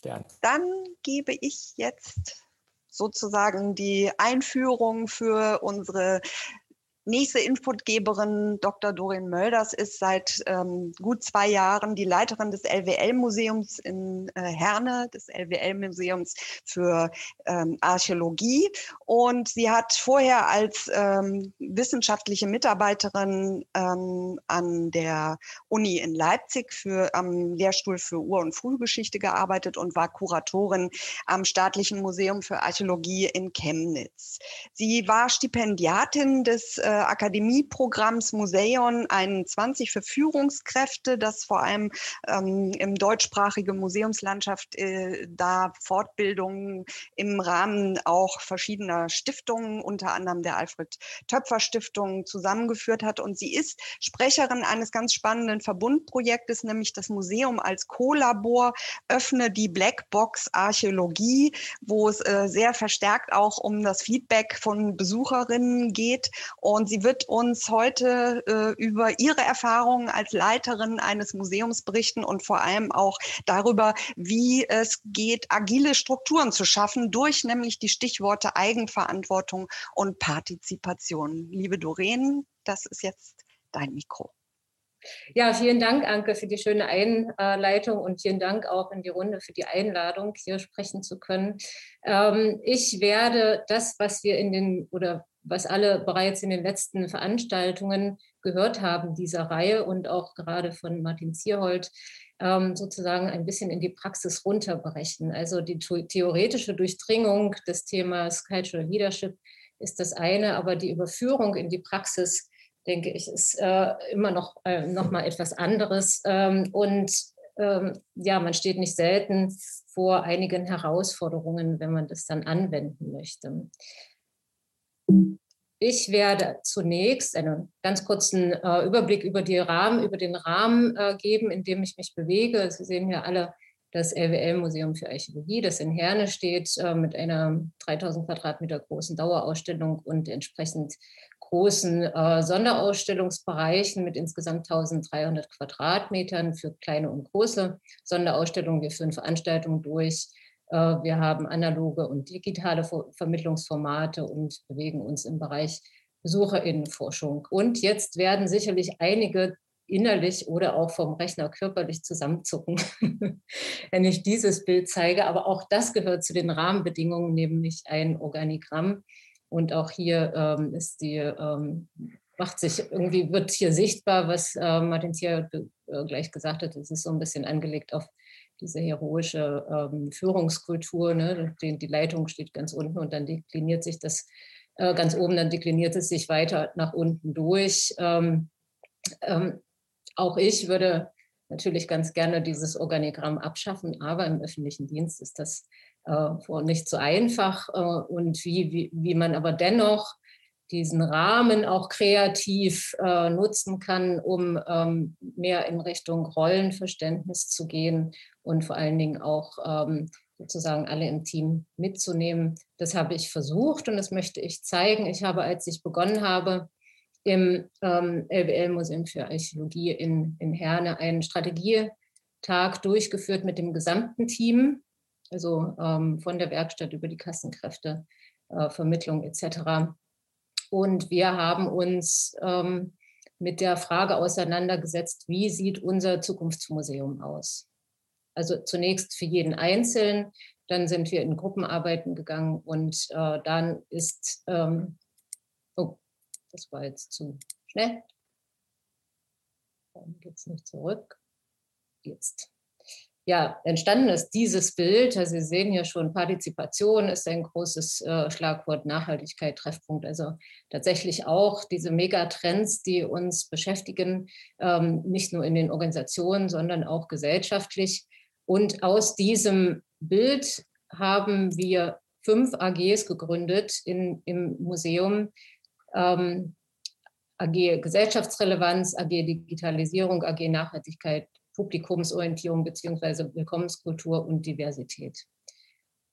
Gerne. Dann gebe ich jetzt sozusagen die Einführung für unsere Nächste Inputgeberin Dr. Dorin Mölders ist seit ähm, gut zwei Jahren die Leiterin des LWL-Museums in äh, Herne, des LWL-Museums für ähm, Archäologie. Und sie hat vorher als ähm, wissenschaftliche Mitarbeiterin ähm, an der Uni in Leipzig für, am Lehrstuhl für Ur- und Frühgeschichte gearbeitet und war Kuratorin am Staatlichen Museum für Archäologie in Chemnitz. Sie war Stipendiatin des äh, Akademieprogramms Museum 21 für Führungskräfte, das vor allem ähm, im deutschsprachigen Museumslandschaft äh, da Fortbildungen im Rahmen auch verschiedener Stiftungen, unter anderem der Alfred Töpfer Stiftung, zusammengeführt hat. Und sie ist Sprecherin eines ganz spannenden Verbundprojektes, nämlich das Museum als Co-Labor öffne die Blackbox Archäologie, wo es äh, sehr verstärkt auch um das Feedback von Besucherinnen geht. Und und sie wird uns heute äh, über ihre Erfahrungen als Leiterin eines Museums berichten und vor allem auch darüber, wie es geht, agile Strukturen zu schaffen durch nämlich die Stichworte Eigenverantwortung und Partizipation. Liebe Doreen, das ist jetzt dein Mikro. Ja, vielen Dank, Anke, für die schöne Einleitung und vielen Dank auch in die Runde für die Einladung, hier sprechen zu können. Ähm, ich werde das, was wir in den oder was alle bereits in den letzten Veranstaltungen gehört haben, dieser Reihe und auch gerade von Martin Zierhold, ähm, sozusagen ein bisschen in die Praxis runterbrechen. Also die theoretische Durchdringung des Themas Cultural Leadership ist das eine, aber die Überführung in die Praxis, denke ich, ist äh, immer noch, äh, noch mal etwas anderes. Ähm, und ähm, ja, man steht nicht selten vor einigen Herausforderungen, wenn man das dann anwenden möchte. Ich werde zunächst einen ganz kurzen äh, Überblick über, Rahmen, über den Rahmen äh, geben, in dem ich mich bewege. Sie sehen hier alle das LWL-Museum für Archäologie, das in Herne steht, äh, mit einer 3000 Quadratmeter großen Dauerausstellung und entsprechend großen äh, Sonderausstellungsbereichen mit insgesamt 1300 Quadratmetern für kleine und große Sonderausstellungen. Wir führen Veranstaltungen durch wir haben analoge und digitale Vermittlungsformate und bewegen uns im Bereich Besucherinnenforschung. Und jetzt werden sicherlich einige innerlich oder auch vom Rechner körperlich zusammenzucken, wenn ich dieses Bild zeige. Aber auch das gehört zu den Rahmenbedingungen, nämlich ein Organigramm. Und auch hier ähm, ist die, ähm, macht sich irgendwie, wird hier sichtbar, was äh, Martin Zier äh, gleich gesagt hat. Es ist so ein bisschen angelegt auf diese heroische ähm, Führungskultur. Ne? Die, die, Leitung steht ganz unten und dann dekliniert sich das äh, ganz oben, dann dekliniert es sich weiter nach unten durch. Ähm, ähm, auch ich würde natürlich ganz gerne dieses Organigramm abschaffen, aber im öffentlichen Dienst ist das äh, nicht so einfach. Äh, und wie, wie, wie man aber dennoch diesen Rahmen auch kreativ äh, nutzen kann, um ähm, mehr in Richtung Rollenverständnis zu gehen und vor allen Dingen auch ähm, sozusagen alle im Team mitzunehmen. Das habe ich versucht und das möchte ich zeigen. Ich habe, als ich begonnen habe, im ähm, LBL-Museum für Archäologie in, in Herne einen Strategietag durchgeführt mit dem gesamten Team, also ähm, von der Werkstatt über die Kassenkräfte, äh, Vermittlung etc. Und wir haben uns ähm, mit der Frage auseinandergesetzt, wie sieht unser Zukunftsmuseum aus? Also zunächst für jeden Einzelnen, dann sind wir in Gruppenarbeiten gegangen und äh, dann ist ähm, das war jetzt zu schnell. Dann geht es nicht zurück. Jetzt. Ja, entstanden ist dieses Bild. Also Sie sehen hier schon, Partizipation ist ein großes äh, Schlagwort, Nachhaltigkeit, Treffpunkt. Also tatsächlich auch diese Megatrends, die uns beschäftigen, ähm, nicht nur in den Organisationen, sondern auch gesellschaftlich. Und aus diesem Bild haben wir fünf AGs gegründet in, im Museum, ähm, AG Gesellschaftsrelevanz, AG Digitalisierung, AG Nachhaltigkeit, Publikumsorientierung bzw. Willkommenskultur und Diversität.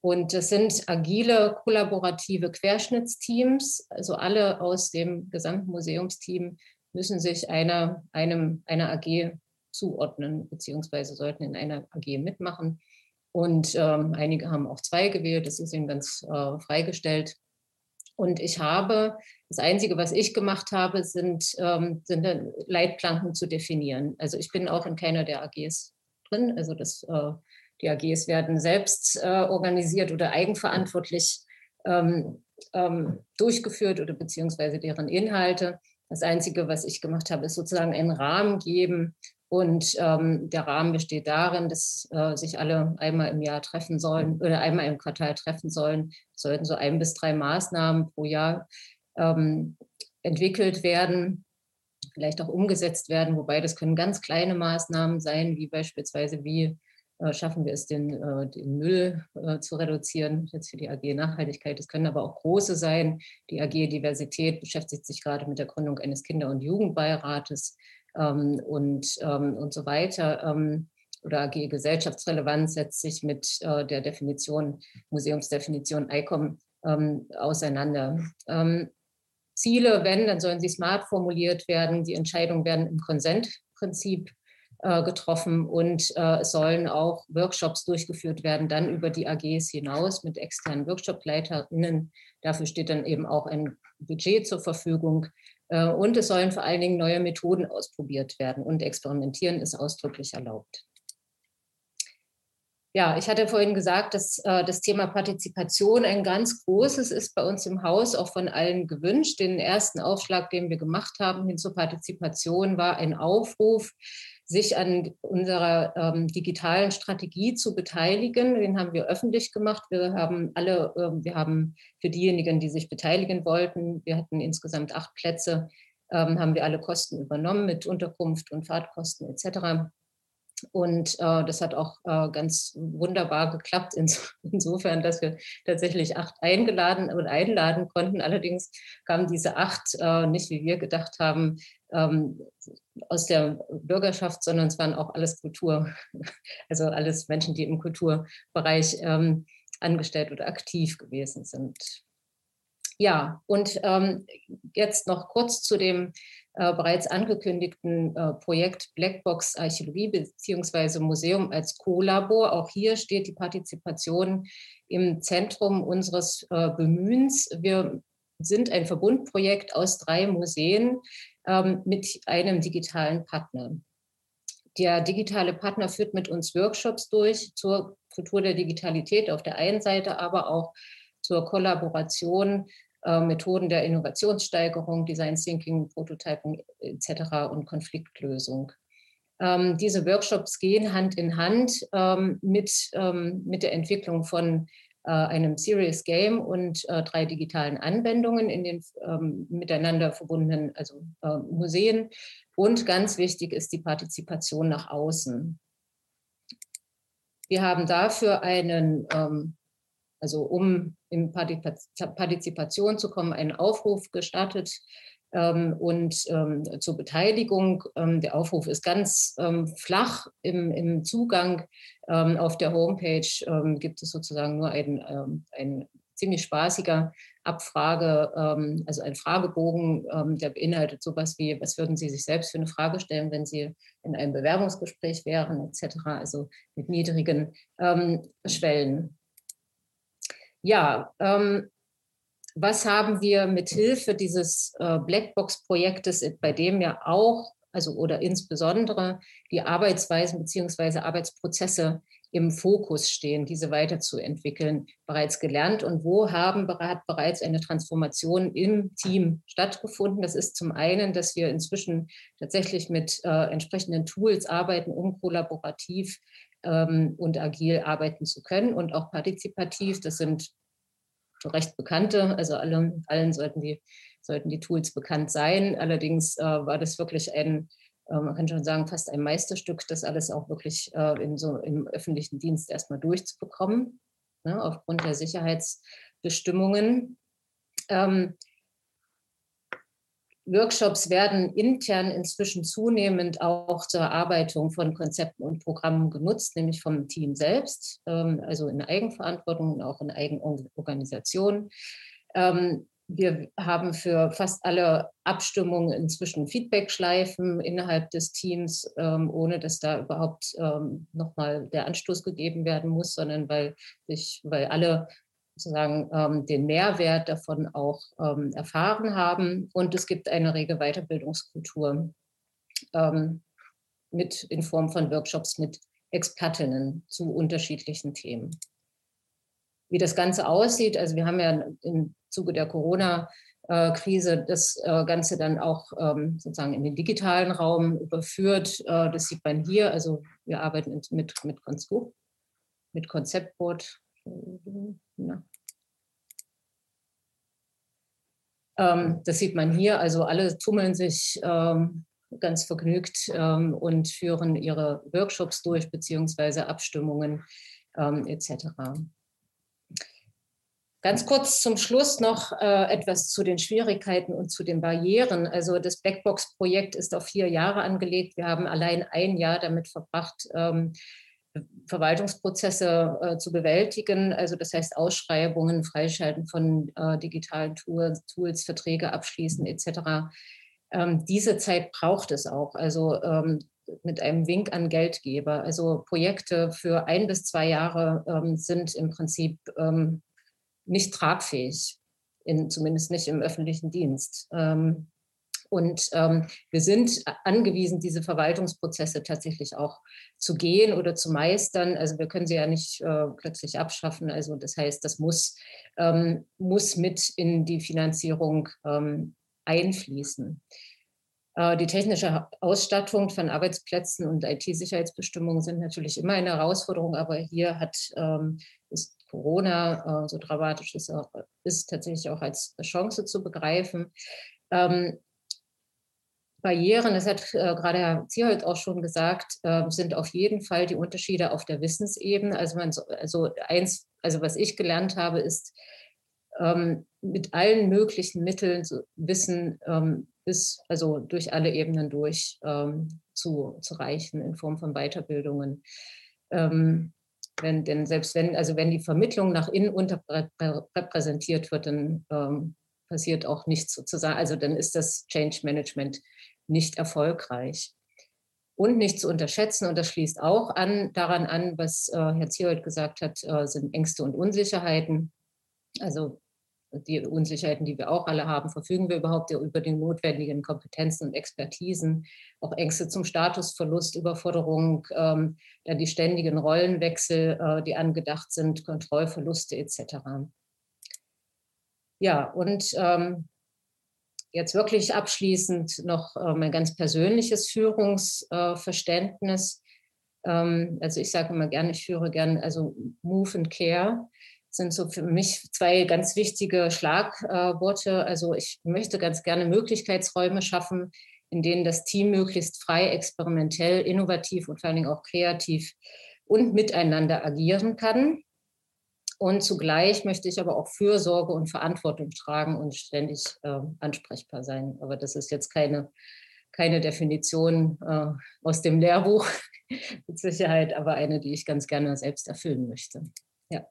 Und das sind agile, kollaborative Querschnittsteams, also alle aus dem gesamten Museumsteam müssen sich einer, einem, einer AG zuordnen, beziehungsweise sollten in einer AG mitmachen. Und ähm, einige haben auch zwei gewählt, das ist ihnen ganz äh, freigestellt. Und ich habe, das Einzige, was ich gemacht habe, sind, ähm, sind Leitplanken zu definieren. Also ich bin auch in keiner der AGs drin. Also das, äh, die AGs werden selbst äh, organisiert oder eigenverantwortlich ähm, ähm, durchgeführt oder beziehungsweise deren Inhalte. Das Einzige, was ich gemacht habe, ist sozusagen einen Rahmen geben, und ähm, der Rahmen besteht darin, dass äh, sich alle einmal im Jahr treffen sollen oder einmal im Quartal treffen sollen. Sollten so ein bis drei Maßnahmen pro Jahr ähm, entwickelt werden, vielleicht auch umgesetzt werden, wobei das können ganz kleine Maßnahmen sein, wie beispielsweise, wie äh, schaffen wir es, den, äh, den Müll äh, zu reduzieren, jetzt für die AG Nachhaltigkeit. Es können aber auch große sein. Die AG Diversität beschäftigt sich gerade mit der Gründung eines Kinder- und Jugendbeirates ähm, und, ähm, und so weiter. Ähm, oder AG Gesellschaftsrelevanz setzt sich mit äh, der Definition, Museumsdefinition ICOM ähm, auseinander. Ähm, Ziele, wenn, dann sollen sie smart formuliert werden. Die Entscheidungen werden im Konsentprinzip äh, getroffen und äh, es sollen auch Workshops durchgeführt werden, dann über die AGs hinaus mit externen Workshopleiterinnen. Dafür steht dann eben auch ein Budget zur Verfügung. Äh, und es sollen vor allen Dingen neue Methoden ausprobiert werden und experimentieren ist ausdrücklich erlaubt. Ja, ich hatte vorhin gesagt, dass äh, das Thema Partizipation ein ganz großes ist bei uns im Haus, auch von allen gewünscht. Den ersten Aufschlag, den wir gemacht haben hin zur Partizipation, war ein Aufruf, sich an unserer ähm, digitalen Strategie zu beteiligen. Den haben wir öffentlich gemacht. Wir haben alle, äh, wir haben für diejenigen, die sich beteiligen wollten, wir hatten insgesamt acht Plätze, ähm, haben wir alle Kosten übernommen mit Unterkunft und Fahrtkosten etc. Und äh, das hat auch äh, ganz wunderbar geklappt, ins, insofern, dass wir tatsächlich acht eingeladen und einladen konnten. Allerdings kamen diese acht äh, nicht, wie wir gedacht haben, ähm, aus der Bürgerschaft, sondern es waren auch alles Kultur, also alles Menschen, die im Kulturbereich ähm, angestellt oder aktiv gewesen sind. Ja, und ähm, jetzt noch kurz zu dem äh, bereits angekündigten äh, Projekt Blackbox Archäologie bzw. Museum als Co-Labor. Auch hier steht die Partizipation im Zentrum unseres äh, Bemühens. Wir sind ein Verbundprojekt aus drei Museen, ähm, mit einem digitalen Partner. Der digitale Partner führt mit uns Workshops durch zur Kultur der Digitalität auf der einen Seite, aber auch zur Kollaboration, Methoden der Innovationssteigerung, Design Thinking, Prototyping etc. und Konfliktlösung. Ähm, diese Workshops gehen Hand in Hand ähm, mit, ähm, mit der Entwicklung von äh, einem Serious Game und äh, drei digitalen Anwendungen in den ähm, miteinander verbundenen also, äh, Museen. Und ganz wichtig ist die Partizipation nach außen. Wir haben dafür einen, ähm, also um in Partizipation zu kommen, einen Aufruf gestartet ähm, und ähm, zur Beteiligung. Ähm, der Aufruf ist ganz flach im, im Zugang. auf der Homepage gibt es sozusagen nur ein, ein ziemlich spaßiger Abfrage, also ein Fragebogen, der beinhaltet sowas wie, was würden Sie sich selbst für eine Frage stellen, wenn Sie in einem Bewerbungsgespräch wären, etc., also mit niedrigen Schwellen. Ja, ähm, was haben wir mit Hilfe dieses äh, Blackbox-Projektes, bei dem ja auch, also oder insbesondere die Arbeitsweisen bzw. Arbeitsprozesse im Fokus stehen, diese weiterzuentwickeln, bereits gelernt und wo haben hat bereits eine Transformation im Team stattgefunden. Das ist zum einen, dass wir inzwischen tatsächlich mit äh, entsprechenden Tools arbeiten, um kollaborativ ähm, und agil arbeiten zu können und auch partizipativ. Das sind recht bekannte, also alle, allen sollten die, sollten die Tools bekannt sein. Allerdings äh, war das wirklich ein, äh, man kann schon sagen, fast ein Meisterstück, das alles auch wirklich äh, in so, im öffentlichen Dienst erstmal durchzubekommen, ne, aufgrund der Sicherheitsbestimmungen. Ähm, Workshops werden intern inzwischen zunehmend auch zur Erarbeitung von Konzepten und Programmen genutzt, nämlich vom Team selbst, ähm, also in Eigenverantwortung und auch in Eigenorganisation. Ähm, wir haben für fast alle Abstimmungen inzwischen Feedback-Schleifen innerhalb des Teams, ähm, ohne dass da überhaupt nochmal der Anstoß gegeben werden muss, sondern weil sich, weil alle sozusagen ähm, den Mehrwert davon auch ähm, erfahren haben. Und es gibt eine rege Weiterbildungskultur ähm, mit in Form von Workshops mit Expertinnen zu unterschiedlichen Themen. Wie das Ganze aussieht, also wir haben ja im Zuge der Corona-Krise das äh, Ganze dann auch ähm, sozusagen in den digitalen Raum überführt. Äh, das sieht man hier. Also wir arbeiten mit, mit, mit Konzeptboard ja. Ähm, das sieht man hier. Also alle tummeln sich ähm, ganz vergnügt ähm, und führen ihre Workshops durch, beziehungsweise Abstimmungen ähm, etc. Ganz kurz zum Schluss noch äh, etwas zu den Schwierigkeiten und zu den Barrieren. Also das Blackbox-Projekt ist auf vier Jahre angelegt. Wir haben allein ein Jahr damit verbracht, ähm, Verwaltungsprozesse äh, zu bewältigen. Also das heißt Ausschreibungen, Freischalten von äh, digitalen Tools, Tools, Verträge abschließen etc. Ähm, diese Zeit braucht es auch. Also ähm, mit einem Wink an Geldgeber. Also Projekte für ein bis zwei Jahre ähm, sind im Prinzip ähm, nicht tragfähig, in, zumindest nicht im öffentlichen Dienst. Ähm, und ähm, wir sind angewiesen, diese Verwaltungsprozesse tatsächlich auch zu gehen oder zu meistern. Also wir können sie ja nicht äh, plötzlich abschaffen. Also das heißt, das muss, ähm, muss mit in die Finanzierung ähm, einfließen. Äh, die technische Ausstattung von Arbeitsplätzen und IT-Sicherheitsbestimmungen sind natürlich immer eine Herausforderung, aber hier hat ähm, ist Corona, äh, so dramatisch ist, auch, ist tatsächlich auch als Chance zu begreifen. Ähm, Barrieren, das hat äh, gerade Herr Zierholt auch schon gesagt, äh, sind auf jeden Fall die Unterschiede auf der Wissensebene. Also, man, also eins, also was ich gelernt habe, ist ähm, mit allen möglichen Mitteln zu Wissen ähm, bis also durch alle Ebenen durch ähm, zu, zu reichen in Form von Weiterbildungen. Ähm, wenn, denn selbst wenn, also wenn die Vermittlung nach innen unterrepräsentiert wird, dann ähm, passiert auch nichts sozusagen. Also dann ist das Change Management nicht erfolgreich. Und nicht zu unterschätzen, und das schließt auch an, daran an, was äh, Herr Zierholt gesagt hat, äh, sind Ängste und Unsicherheiten. Also die Unsicherheiten, die wir auch alle haben, verfügen wir überhaupt über die notwendigen Kompetenzen und Expertisen, auch Ängste zum Statusverlust, Überforderung, ähm, dann die ständigen Rollenwechsel, äh, die angedacht sind, Kontrollverluste etc. Ja, und ähm, jetzt wirklich abschließend noch äh, mein ganz persönliches Führungsverständnis. Ähm, also ich sage immer gerne, ich führe gerne, also Move and Care sind so für mich zwei ganz wichtige Schlagworte. Also ich möchte ganz gerne Möglichkeitsräume schaffen, in denen das Team möglichst frei, experimentell, innovativ und vor allen Dingen auch kreativ und miteinander agieren kann. Und zugleich möchte ich aber auch Fürsorge und Verantwortung tragen und ständig äh, ansprechbar sein. Aber das ist jetzt keine, keine Definition äh, aus dem Lehrbuch mit Sicherheit, aber eine, die ich ganz gerne selbst erfüllen möchte. Ja.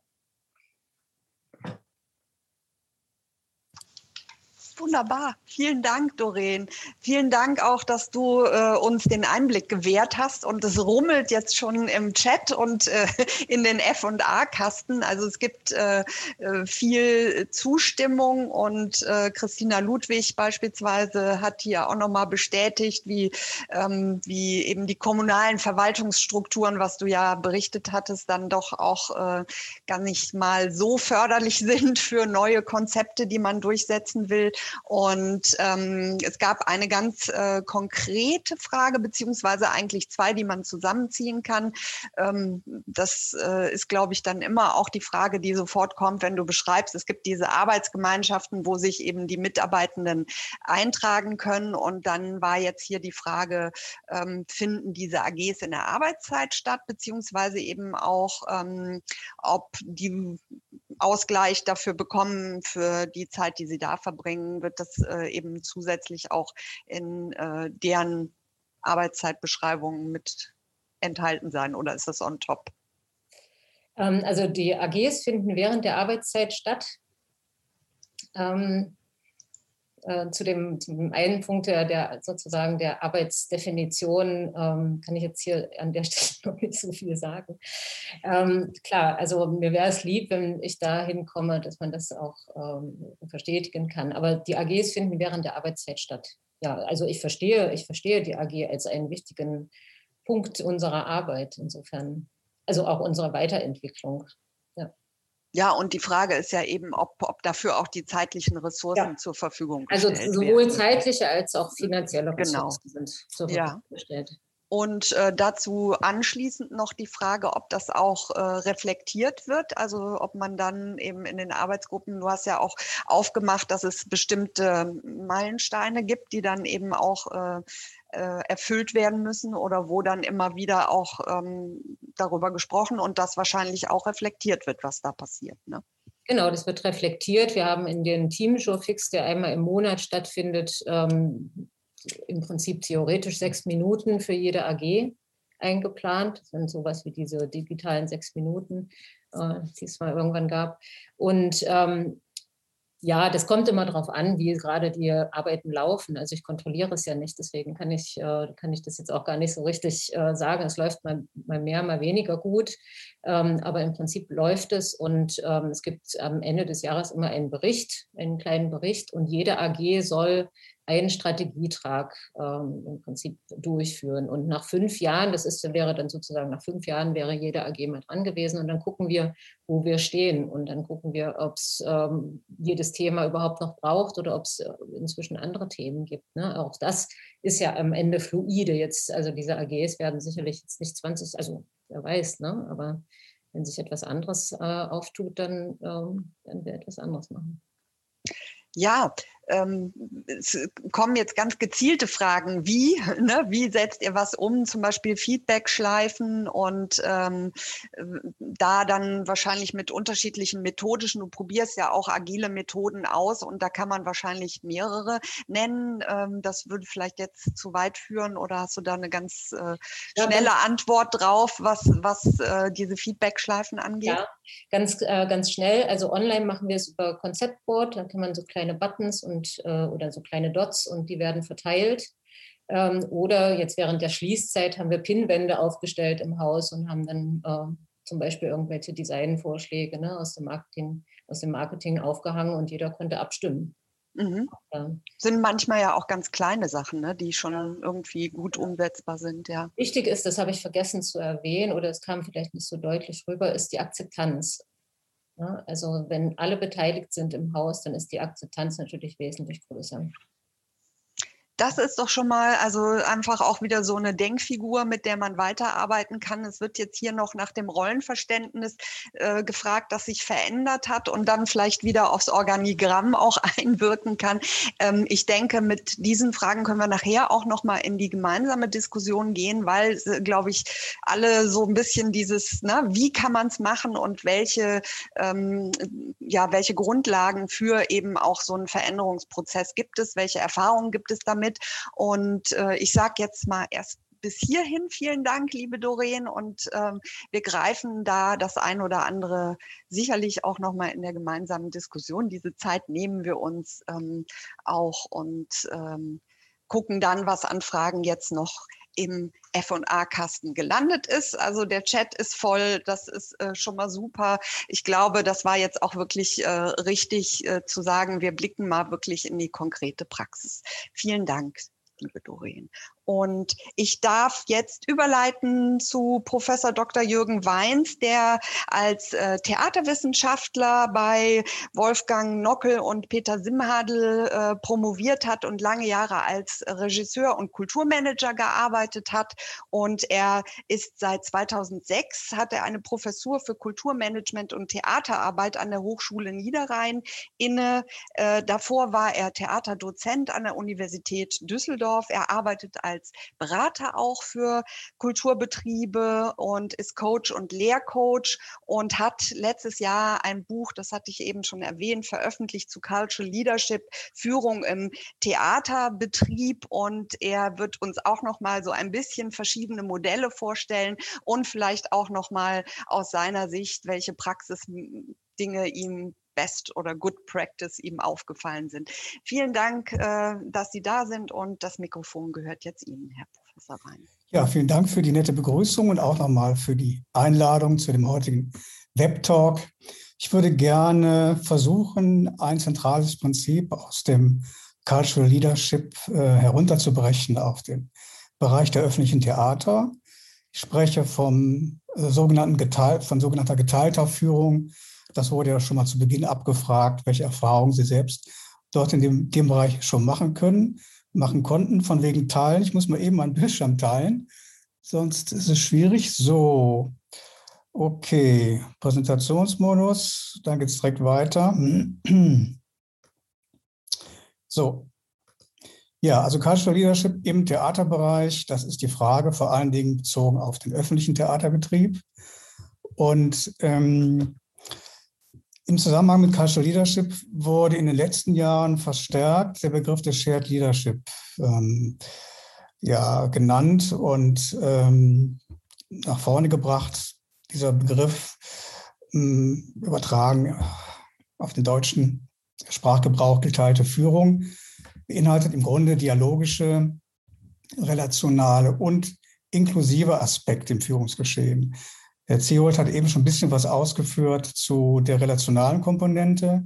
Wunderbar. Vielen Dank, Doreen. Vielen Dank auch, dass du äh, uns den Einblick gewährt hast. Und es rummelt jetzt schon im Chat und äh, in den F&A-Kasten. Also es gibt äh, äh, viel Zustimmung und äh, Christina Ludwig beispielsweise hat hier auch nochmal bestätigt, wie, ähm, wie eben die kommunalen Verwaltungsstrukturen, was du ja berichtet hattest, dann doch auch äh, gar nicht mal so förderlich sind für neue Konzepte, die man durchsetzen will. Und ähm, es gab eine ganz äh, konkrete Frage, beziehungsweise eigentlich zwei, die man zusammenziehen kann. Ähm, das äh, ist, glaube ich, dann immer auch die Frage, die sofort kommt, wenn du beschreibst, es gibt diese Arbeitsgemeinschaften, wo sich eben die Mitarbeitenden eintragen können. Und dann war jetzt hier die Frage, ähm, finden diese AGs in der Arbeitszeit statt, beziehungsweise eben auch, ähm, ob die Ausgleich dafür bekommen für die Zeit, die sie da verbringen, wird das äh, eben zusätzlich auch in äh, deren Arbeitszeitbeschreibungen mit enthalten sein oder ist das on top? Ähm, also die AGs finden während der Arbeitszeit statt. Ähm, äh, zu, dem, zu dem einen Punkt der, der sozusagen der Arbeitsdefinition ähm, kann ich jetzt hier an der Stelle noch nicht so viel sagen. Ähm, klar, also mir wäre es lieb, wenn ich da hinkomme, dass man das auch ähm, verstetigen kann. Aber die AGs finden während der Arbeitszeit statt. Ja, also ich verstehe, ich verstehe die AG als einen wichtigen Punkt unserer Arbeit insofern, also auch unserer Weiterentwicklung. Ja, und die Frage ist ja eben, ob, ob dafür auch die zeitlichen Ressourcen ja. zur Verfügung also gestellt werden. Also sowohl zeitliche als auch finanzielle genau. Ressourcen genau. sind zur Verfügung ja. gestellt. Und äh, dazu anschließend noch die Frage, ob das auch äh, reflektiert wird, also ob man dann eben in den Arbeitsgruppen, du hast ja auch aufgemacht, dass es bestimmte Meilensteine gibt, die dann eben auch äh, äh, erfüllt werden müssen oder wo dann immer wieder auch ähm, darüber gesprochen und das wahrscheinlich auch reflektiert wird, was da passiert. Ne? Genau, das wird reflektiert. Wir haben in den Team-Showfix, der einmal im Monat stattfindet, ähm, im Prinzip theoretisch sechs Minuten für jede AG eingeplant. Das sind sowas wie diese digitalen sechs Minuten, äh, die es mal irgendwann gab. Und ähm, ja, das kommt immer darauf an, wie gerade die Arbeiten laufen. Also ich kontrolliere es ja nicht, deswegen kann ich, äh, kann ich das jetzt auch gar nicht so richtig äh, sagen. Es läuft mal, mal mehr, mal weniger gut, ähm, aber im Prinzip läuft es und ähm, es gibt am Ende des Jahres immer einen Bericht, einen kleinen Bericht und jede AG soll einen Strategietrag ähm, im Prinzip durchführen. Und nach fünf Jahren, das ist, wäre dann sozusagen nach fünf Jahren wäre jeder AG mal dran gewesen und dann gucken wir, wo wir stehen und dann gucken wir, ob es ähm, jedes Thema überhaupt noch braucht oder ob es äh, inzwischen andere Themen gibt. Ne? Auch das ist ja am Ende fluide jetzt. Also diese AGs werden sicherlich jetzt nicht 20, also wer weiß, ne? aber wenn sich etwas anderes äh, auftut, dann ähm, werden wir etwas anderes machen. Ja, ähm, es kommen jetzt ganz gezielte Fragen. Wie? Ne? Wie setzt ihr was um? Zum Beispiel Feedback-Schleifen und ähm, da dann wahrscheinlich mit unterschiedlichen methodischen, du probierst ja auch agile Methoden aus und da kann man wahrscheinlich mehrere nennen. Ähm, das würde vielleicht jetzt zu weit führen oder hast du da eine ganz äh, schnelle ja, Antwort drauf, was, was äh, diese Feedback-Schleifen angeht? Ja, ganz, äh, ganz schnell. Also online machen wir es über Konzeptboard, da kann man so kleine Buttons und äh, oder so kleine Dots und die werden verteilt. Ähm, oder jetzt während der Schließzeit haben wir Pinnwände aufgestellt im Haus und haben dann äh, zum Beispiel irgendwelche Designvorschläge ne, aus dem Marketing aus dem Marketing aufgehangen und jeder konnte abstimmen. Mhm. Ja. Sind manchmal ja auch ganz kleine Sachen, ne, die schon irgendwie gut umsetzbar sind, ja. Wichtig ist, das habe ich vergessen zu erwähnen oder es kam vielleicht nicht so deutlich rüber, ist die Akzeptanz. Ja, also wenn alle beteiligt sind im Haus, dann ist die Akzeptanz natürlich wesentlich größer das ist doch schon mal also einfach auch wieder so eine Denkfigur, mit der man weiterarbeiten kann. Es wird jetzt hier noch nach dem Rollenverständnis äh, gefragt, das sich verändert hat und dann vielleicht wieder aufs Organigramm auch einwirken kann. Ähm, ich denke, mit diesen Fragen können wir nachher auch noch mal in die gemeinsame Diskussion gehen, weil, äh, glaube ich, alle so ein bisschen dieses, ne, wie kann man es machen und welche, ähm, ja, welche Grundlagen für eben auch so einen Veränderungsprozess gibt es, welche Erfahrungen gibt es damit mit. Und äh, ich sage jetzt mal erst bis hierhin vielen Dank, liebe Doreen. Und ähm, wir greifen da das ein oder andere sicherlich auch nochmal in der gemeinsamen Diskussion. Diese Zeit nehmen wir uns ähm, auch und ähm, gucken dann, was an Fragen jetzt noch im FA-Kasten gelandet ist. Also der Chat ist voll, das ist äh, schon mal super. Ich glaube, das war jetzt auch wirklich äh, richtig äh, zu sagen, wir blicken mal wirklich in die konkrete Praxis. Vielen Dank, liebe Doreen. Und ich darf jetzt überleiten zu Professor Dr. Jürgen Weins, der als äh, Theaterwissenschaftler bei Wolfgang Nockel und Peter Simhadl äh, promoviert hat und lange Jahre als Regisseur und Kulturmanager gearbeitet hat. Und er ist seit 2006, hat er eine Professur für Kulturmanagement und Theaterarbeit an der Hochschule Niederrhein inne. Äh, davor war er Theaterdozent an der Universität Düsseldorf. Er arbeitet als als Berater auch für Kulturbetriebe und ist Coach und Lehrcoach und hat letztes Jahr ein Buch, das hatte ich eben schon erwähnt, veröffentlicht zu Cultural Leadership, Führung im Theaterbetrieb. Und er wird uns auch noch mal so ein bisschen verschiedene Modelle vorstellen und vielleicht auch noch mal aus seiner Sicht, welche Praxisdinge ihm Best oder Good Practice ihm aufgefallen sind. Vielen Dank, äh, dass Sie da sind und das Mikrofon gehört jetzt Ihnen, Herr Professor Rhein. Ja, vielen Dank für die nette Begrüßung und auch nochmal für die Einladung zu dem heutigen Web-Talk. Ich würde gerne versuchen, ein zentrales Prinzip aus dem Cultural Leadership äh, herunterzubrechen auf den Bereich der öffentlichen Theater. Ich spreche vom äh, sogenannten geteilt, von sogenannter geteilter Führung das wurde ja schon mal zu Beginn abgefragt, welche Erfahrungen Sie selbst dort in dem, dem Bereich schon machen können, machen konnten, von wegen Teilen. Ich muss mal eben meinen Bildschirm teilen, sonst ist es schwierig. So, okay, Präsentationsmodus, dann geht es direkt weiter. So, ja, also Cultural Leadership im Theaterbereich, das ist die Frage, vor allen Dingen bezogen auf den öffentlichen Theaterbetrieb. Und ähm, im Zusammenhang mit Cultural Leadership wurde in den letzten Jahren verstärkt der Begriff des Shared Leadership ähm, ja, genannt und ähm, nach vorne gebracht. Dieser Begriff ähm, übertragen auf den deutschen Sprachgebrauch geteilte Führung beinhaltet im Grunde dialogische, relationale und inklusive Aspekte im Führungsgeschehen. Herr Ziold hat eben schon ein bisschen was ausgeführt zu der relationalen Komponente.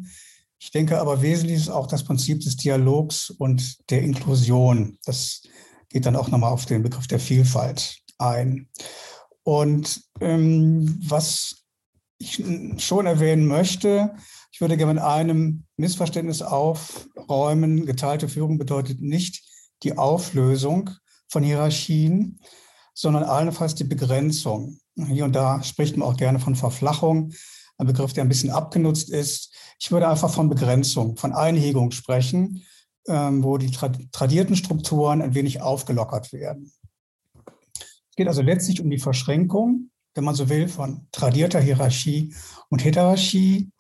Ich denke aber wesentlich ist auch das Prinzip des Dialogs und der Inklusion. Das geht dann auch nochmal auf den Begriff der Vielfalt ein. Und ähm, was ich schon erwähnen möchte, ich würde gerne mit einem Missverständnis aufräumen. Geteilte Führung bedeutet nicht die Auflösung von Hierarchien, sondern allenfalls die Begrenzung. Hier und da spricht man auch gerne von Verflachung, ein Begriff, der ein bisschen abgenutzt ist. Ich würde einfach von Begrenzung, von Einhegung sprechen, ähm, wo die tradierten Strukturen ein wenig aufgelockert werden. Es geht also letztlich um die Verschränkung, wenn man so will, von tradierter Hierarchie und Heterarchie,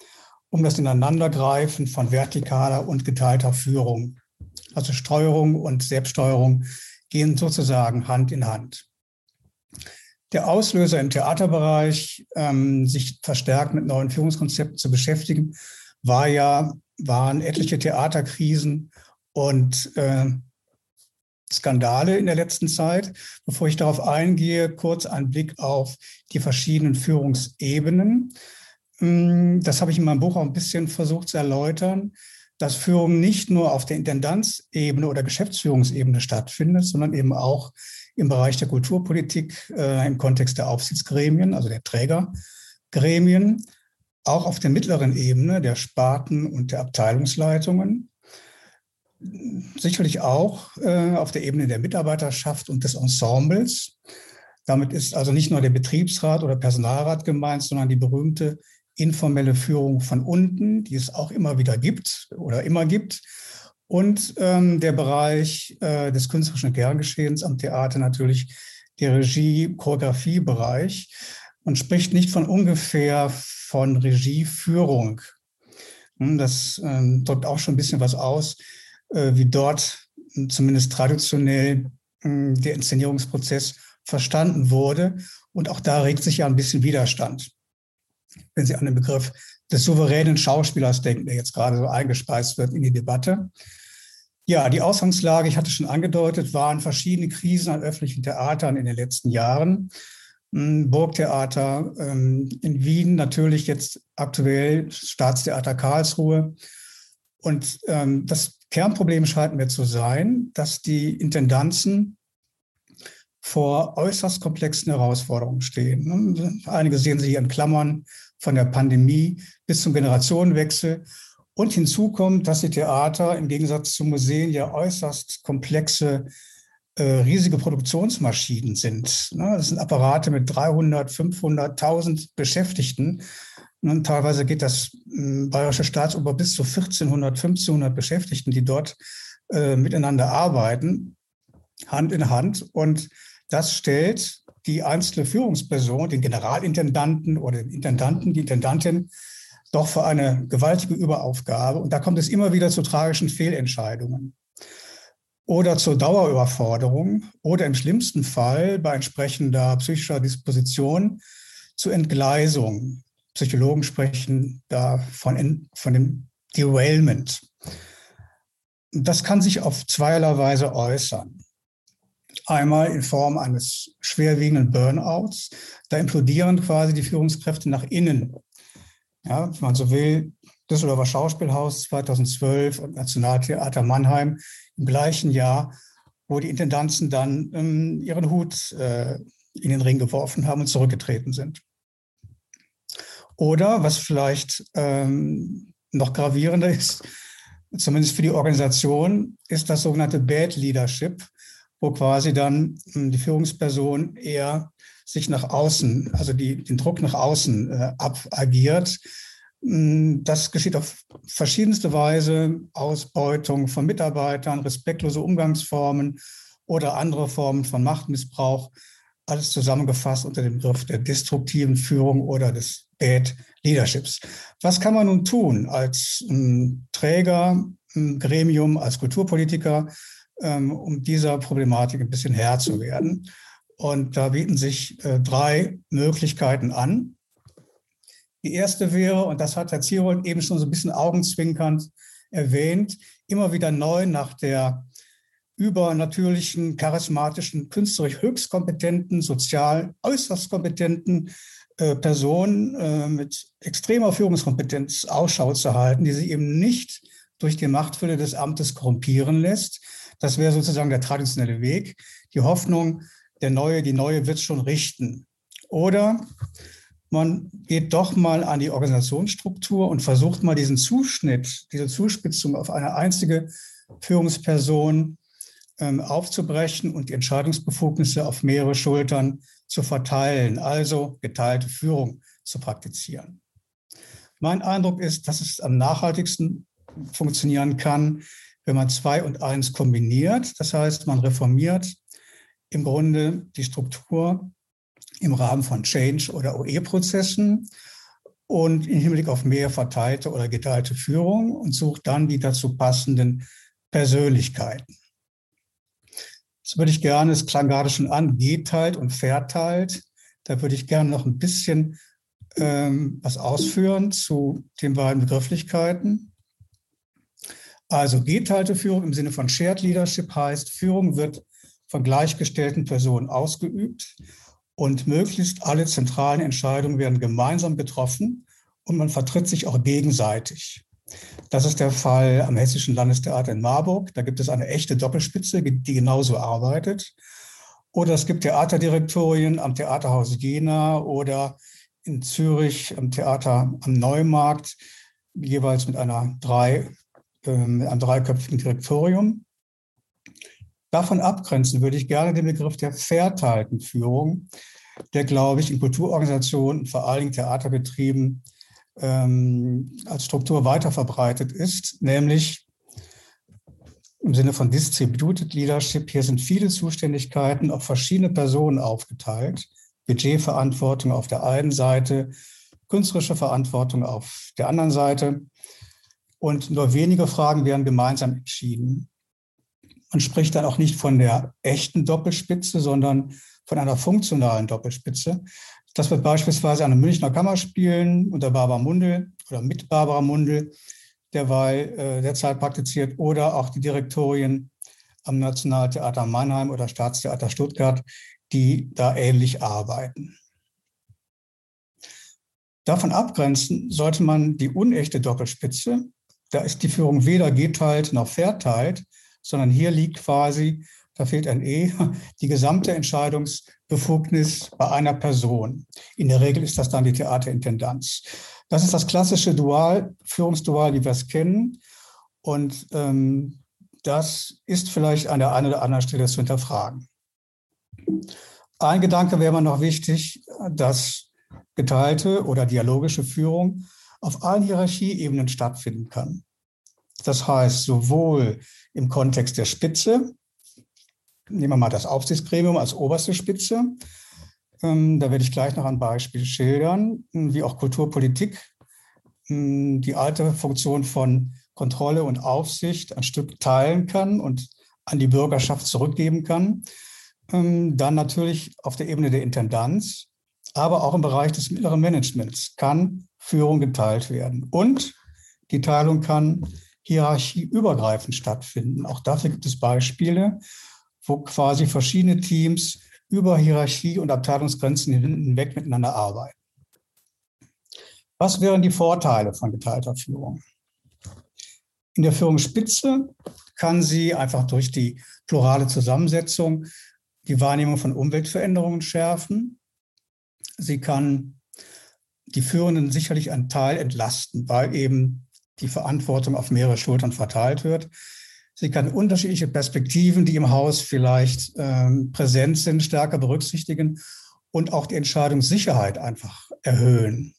um das Ineinandergreifen von vertikaler und geteilter Führung. Also Steuerung und Selbststeuerung gehen sozusagen Hand in Hand der Auslöser im Theaterbereich, ähm, sich verstärkt mit neuen Führungskonzepten zu beschäftigen, war ja, waren etliche Theaterkrisen und äh, Skandale in der letzten Zeit. Bevor ich darauf eingehe, kurz ein Blick auf die verschiedenen Führungsebenen. hm, das habe ich in meinem Buch auch ein bisschen versucht zu erläutern, dass Führung nicht nur auf der Intendanzebene oder Geschäftsführungsebene stattfindet, sondern eben auch im Bereich der Kulturpolitik äh, im Kontext der Aufsichtsgremien, also der Trägergremien, auch auf der mittleren Ebene der Sparten und der Abteilungsleitungen, sicherlich auch äh, auf der Ebene der Mitarbeiterschaft und des Ensembles. Damit ist also nicht nur der Betriebsrat oder Personalrat gemeint, sondern die berühmte informelle Führung von unten, die es auch immer wieder gibt oder immer gibt. Und ähm, der Bereich äh, des künstlerischen Kerngeschehens am Theater natürlich der Regie-Choreografie-Bereich. Man spricht nicht von ungefähr von Regieführung. Hm, das ähm, drückt auch schon ein bisschen was aus, äh, wie dort zumindest traditionell äh, der Inszenierungsprozess verstanden wurde. Und auch da regt sich ja ein bisschen Widerstand. Wenn Sie an den Begriff des souveränen Schauspielers denken, der jetzt gerade so eingespeist wird in die Debatte. Ja, die Ausgangslage, ich hatte schon angedeutet, waren verschiedene Krisen an öffentlichen Theatern in den letzten Jahren. Hm, Burgtheater ähm, in Wien, natürlich jetzt aktuell Staatstheater Karlsruhe. Und ähm, das Kernproblem scheint mir zu sein, dass die Intendanzen vor äußerst komplexen Herausforderungen stehen. Ne? Einige sehen sie hier in Klammern von der Pandemie bis zum Generationenwechsel. Und hinzu kommt, dass die Theater im Gegensatz zu Museen ja äußerst komplexe, äh, riesige Produktionsmaschinen sind. Ne? Das sind Apparate mit 300, 500, 1000 Beschäftigten. Und teilweise geht das äh, Bayerische Staatsoper bis zu 1400, 1500 Beschäftigten, die dort äh, miteinander arbeiten, Hand in Hand. Und das stellt die einzelne Führungsperson, den Generalintendanten oder den Intendanten, die Intendantin, doch für eine gewaltige Überaufgabe. Und da kommt es immer wieder zu tragischen Fehlentscheidungen oder zur Dauerüberforderung oder im schlimmsten Fall bei entsprechender psychischer Disposition zu Entgleisung. Psychologen sprechen da von, von dem Derailment. Das kann sich auf zweierlei Weise äußern. Einmal in Form eines schwerwiegenden Burnouts. Da implodieren quasi die Führungskräfte nach innen. Ja, wenn man so will, Düsseldorfer Schauspielhaus 2012 und Nationaltheater Mannheim im gleichen Jahr, wo die Intendanzen dann ähm, ihren Hut äh, in den Ring geworfen haben und zurückgetreten sind. Oder was vielleicht ähm, noch gravierender ist, zumindest für die Organisation, ist das sogenannte Bad Leadership, wo quasi dann hm, die Führungsperson eher sich nach außen, also die, den Druck nach außen äh, abagiert. Hm, das geschieht auf verschiedenste Weise, Ausbeutung von Mitarbeitern, respektlose Umgangsformen oder andere Formen von Machtmissbrauch, alles zusammengefasst unter dem Begriff der destruktiven Führung oder des Bad Leaderships. Was kann man nun tun als ähm, Träger, Gremium, als Kulturpolitiker, ähm, um dieser Problematik ein bisschen Herr zu werden. Und da bieten sich äh, drei Möglichkeiten an. Die erste wäre, und das hat Herr Zierold eben schon so ein bisschen augenzwinkernd erwähnt, immer wieder neu nach der übernatürlichen, charismatischen, künstlerisch höchst kompetenten, sozial äußerst kompetenten äh, Person äh, mit extremer Führungskompetenz Ausschau zu halten, die sich eben nicht durch die Machtfülle des Amtes korrumpieren lässt, das wäre sozusagen der traditionelle Weg. Die Hoffnung, der Neue, die Neue wird es schon richten. Oder man geht doch mal an die Organisationsstruktur und versucht mal diesen Zuschnitt, diese Zuspitzung auf eine einzige Führungsperson ähm, aufzubrechen und die Entscheidungsbefugnisse auf mehrere Schultern zu verteilen, also geteilte Führung zu praktizieren. Mein Eindruck ist, dass es am nachhaltigsten funktionieren kann, wenn man zwei und eins kombiniert. Das heißt, man reformiert im Grunde die Struktur im Rahmen von Change- oder OE-Prozessen und im Hinblick auf mehr verteilte oder geteilte Führung und sucht dann die dazu passenden Persönlichkeiten. Das würde ich gerne, es klang gerade schon an, geteilt und verteilt. Da würde ich gerne noch ein bisschen ähm, was ausführen zu den beiden Begrifflichkeiten. Also geteilte Führung im Sinne von Shared Leadership heißt, Führung wird von gleichgestellten Personen ausgeübt und möglichst alle zentralen Entscheidungen werden gemeinsam getroffen und man vertritt sich auch gegenseitig. Das ist der Fall am Hessischen Landestheater in Marburg. Da gibt es eine echte Doppelspitze, die genauso arbeitet. Oder es gibt Theaterdirektorien am Theaterhaus Jena oder in Zürich am Theater am Neumarkt, jeweils mit einer drei, äh, einem dreiköpfigen Direktorium. Davon abgrenzen würde ich gerne den Begriff der verteilten Führung, der, glaube ich, in Kulturorganisationen, vor allen Dingen Theaterbetrieben, ähm, als Struktur weiter verbreitet ist, nämlich im Sinne von Distributed Leadership. Hier sind viele Zuständigkeiten auf verschiedene Personen aufgeteilt. Budgetverantwortung auf der einen Seite, künstlerische Verantwortung auf der anderen Seite. Und nur wenige Fragen werden gemeinsam entschieden. Man spricht dann auch nicht von der echten Doppelspitze, sondern von einer funktionalen Doppelspitze. Das wird beispielsweise an den Münchner Kammerspielen unter Barbara Mundel oder mit Barbara Mundel derweil äh, derzeit praktiziert oder auch die Direktorien am Nationaltheater Mannheim oder Staatstheater Stuttgart, die da ähnlich arbeiten. Davon abgrenzen sollte man die unechte Doppelspitze. Da ist die Führung weder geteilt noch verteilt, sondern hier liegt quasi, da fehlt ein E, die gesamte Entscheidungs- Befugnis bei einer Person. In der Regel ist das dann die Theaterintendanz. Das ist das klassische Dual, Führungsdual, wie wir es kennen. Und ähm, das ist vielleicht an der einen oder anderen Stelle zu hinterfragen. Ein Gedanke wäre mir noch wichtig, dass geteilte oder dialogische Führung auf allen Hierarchieebenen stattfinden kann. Das heißt, sowohl im Kontext der Spitze, nehmen wir mal das Aufsichtsgremium als oberste Spitze. Ähm, da werde ich gleich noch ein Beispiel schildern, wie auch Kulturpolitik hm, die alte Funktion von Kontrolle und Aufsicht ein Stück teilen kann und an die Bürgerschaft zurückgeben kann. Ähm, dann natürlich auf der Ebene der Intendanz, aber auch im Bereich des mittleren Managements kann Führung geteilt werden. Und die Teilung kann hierarchieübergreifend stattfinden. Auch dafür gibt es Beispiele wo quasi verschiedene Teams über Hierarchie und Abteilungsgrenzen hinweg miteinander arbeiten. Was wären die Vorteile von geteilter Führung? In der Führungsspitze kann sie einfach durch die plurale Zusammensetzung die Wahrnehmung von Umweltveränderungen schärfen. Sie kann die Führenden sicherlich einen Teil entlasten, weil eben die Verantwortung auf mehrere Schultern verteilt wird. Sie kann unterschiedliche Perspektiven, die im Haus vielleicht ähm, präsent sind, stärker berücksichtigen und auch die Entscheidungssicherheit einfach erhöhen.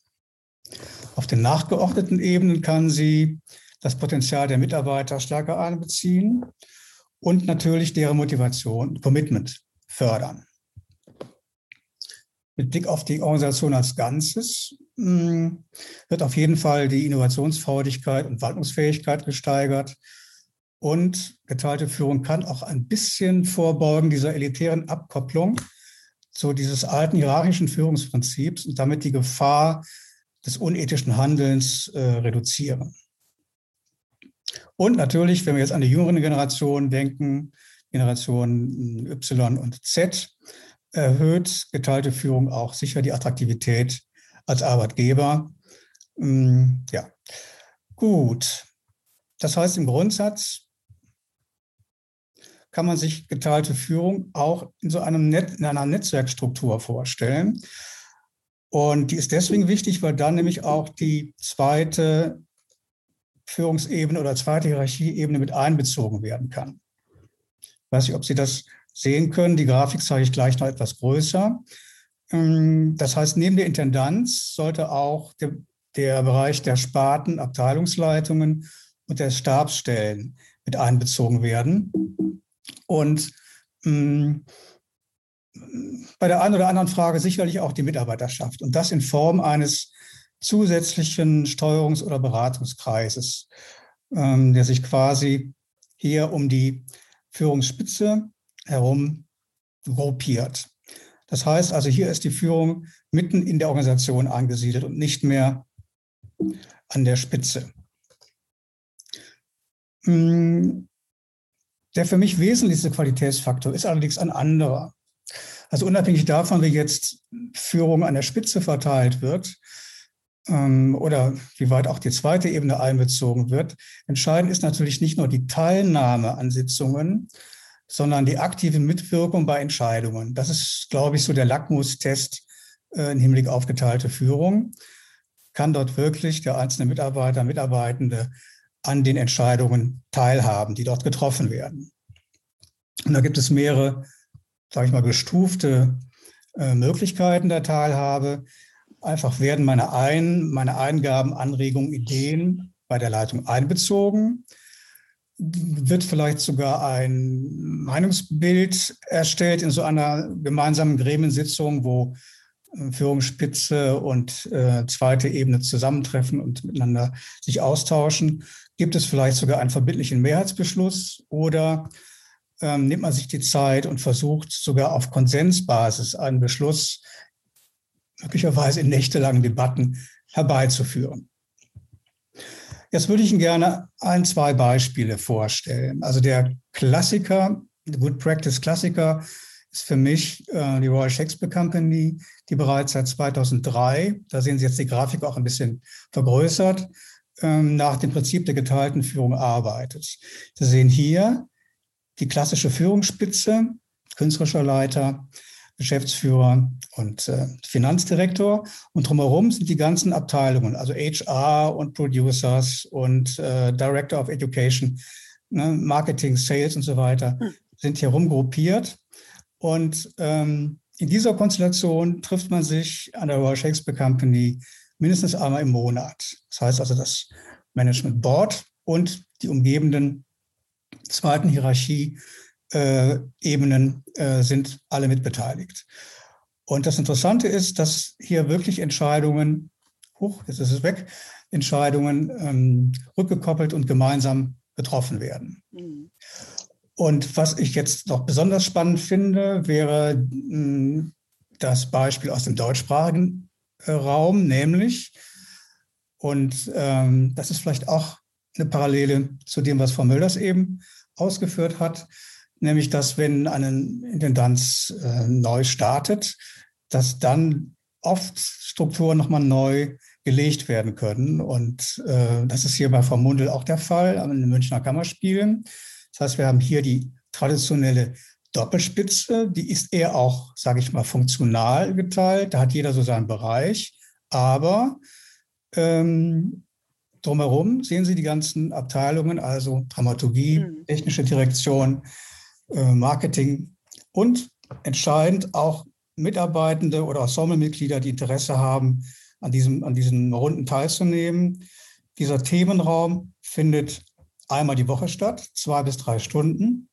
Auf den nachgeordneten Ebenen kann sie das Potenzial der Mitarbeiter stärker einbeziehen und natürlich deren Motivation und Commitment fördern. Mit Blick auf die Organisation als Ganzes wird auf jeden Fall die Innovationsfreudigkeit und Wandlungsfähigkeit gesteigert und geteilte Führung kann auch ein bisschen vorbeugen dieser elitären Abkopplung, so dieses alten hierarchischen Führungsprinzips und damit die Gefahr des unethischen Handelns äh, reduzieren. Und natürlich, wenn wir jetzt an die jüngeren Generationen denken, Generation Y und Z, erhöht geteilte Führung auch sicher die Attraktivität als Arbeitgeber. Mm, ja, gut. Das heißt im Grundsatz, kann man sich geteilte Führung auch in so einem Net, in einer Netzwerkstruktur vorstellen. Und die ist deswegen wichtig, weil dann nämlich auch die zweite Führungsebene oder zweite Hierarchieebene mit einbezogen werden kann. Ich weiß nicht, ob Sie das sehen können. Die Grafik zeige ich gleich noch etwas größer. Ähm, das heißt, neben der Intendanz sollte auch der, der Bereich der Sparten, Abteilungsleitungen und der Stabsstellen mit einbezogen werden. Und mh, mm, bei der einen oder anderen Frage sicherlich auch die Mitarbeiterschaft und das in Form eines zusätzlichen Steuerungs- oder Beratungskreises, ähm, der sich quasi hier um die Führungsspitze herum gruppiert. Das heißt also, hier ist die Führung mitten in der Organisation angesiedelt und nicht mehr an der Spitze. Mm, der für mich wesentlichste Qualitätsfaktor ist allerdings ein anderer. Also unabhängig davon, wie jetzt Führung an der Spitze verteilt wird, ähm, oder wie weit auch die zweite Ebene einbezogen wird. Entscheidend ist natürlich nicht nur die Teilnahme an Sitzungen, sondern die aktive Mitwirkung bei Entscheidungen. Das ist, glaube ich, so der Lackmustest äh, im Hinblick auf geteilte Führung. Kann dort wirklich der einzelne Mitarbeiter, Mitarbeitende an den Entscheidungen teilhaben, die dort getroffen werden? Und da gibt es mehrere, sage ich mal, gestufte äh, Möglichkeiten der Teilhabe. Einfach werden meine, Ein-, meine Eingaben, Anregungen, Ideen bei der Leitung einbezogen. Wird vielleicht sogar ein Meinungsbild erstellt in so einer gemeinsamen Gremiensitzung, wo äh, Führungsspitze und äh, zweite Ebene zusammentreffen und miteinander sich austauschen. Gibt es vielleicht sogar einen verbindlichen Mehrheitsbeschluss oder ähm, nimmt man sich die Zeit und versucht sogar auf Konsensbasis einen Beschluss möglicherweise in nächtelangen Debatten herbeizuführen. Jetzt würde ich Ihnen gerne ein, zwei Beispiele vorstellen. Also der Klassiker, der Good Practice Klassiker, ist für mich äh, die Royal Shakespeare Company, die bereits seit 2003, da sehen Sie jetzt die Grafik auch ein bisschen vergrößert, ähm, nach dem Prinzip der geteilten Führung arbeitet. Sie sehen hier die klassische Führungsspitze, künstlerischer Leiter, Geschäftsführer und äh, Finanzdirektor. Und drumherum sind die ganzen Abteilungen, also HR und Producers und äh, Director of Education, ne, Marketing, Sales und so weiter, hm. sind hier rumgruppiert. Und ähm, in dieser Konstellation trifft man sich an der Royal Shakespeare Company mindestens einmal im Monat. Das heißt also das Management Board und die umgebenden zweiten Hierarchie äh, Ebenen äh, sind alle mitbeteiligt. Und das Interessante ist, dass hier wirklich Entscheidungen, hoch, jetzt ist es weg, Entscheidungen ähm, rückgekoppelt und gemeinsam getroffen werden. Mhm. Und was ich jetzt noch besonders spannend finde, wäre mh, hm, das Beispiel aus dem deutschsprachigen äh, Raum, nämlich, und ähm, das ist vielleicht auch eine Parallele zu dem, was Frau Mölders eben ausgeführt hat, nämlich dass wenn eine Intendanz äh, neu startet, dass dann oft Strukturen nochmal neu gelegt werden können. Und äh, das ist hier bei Frau Mundel auch der Fall an den Münchner Kammerspielen. Das heißt, wir haben hier die traditionelle Doppelspitze, die ist eher auch, sage ich mal, funktional geteilt. Da hat jeder so seinen Bereich. Aber ähm, drumherum sehen Sie die ganzen Abteilungen, also Dramaturgie, mhm. technische Direktion, Marketing und entscheidend auch Mitarbeitende oder Ensemblemitglieder, die Interesse haben, an diesem, an diesen Runden teilzunehmen. Dieser Themenraum findet einmal die Woche statt, zwei bis drei Stunden.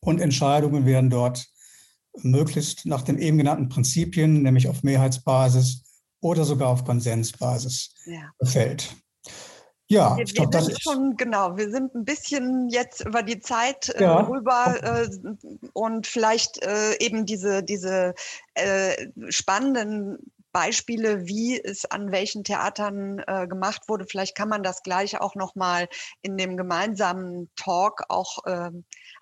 Und Entscheidungen werden dort möglichst nach den eben genannten Prinzipien, nämlich auf Mehrheitsbasis oder sogar auf Konsensbasis, ja. gefällt. Ja, wir, ich glaube, das ist schon, genau, wir sind ein bisschen jetzt über die Zeit äh, ja. rüber äh, und vielleicht äh, eben diese, diese äh, spannenden Beispiele, wie es an welchen Theatern äh, gemacht wurde. Vielleicht kann man das gleich auch nochmal in dem gemeinsamen Talk auch äh,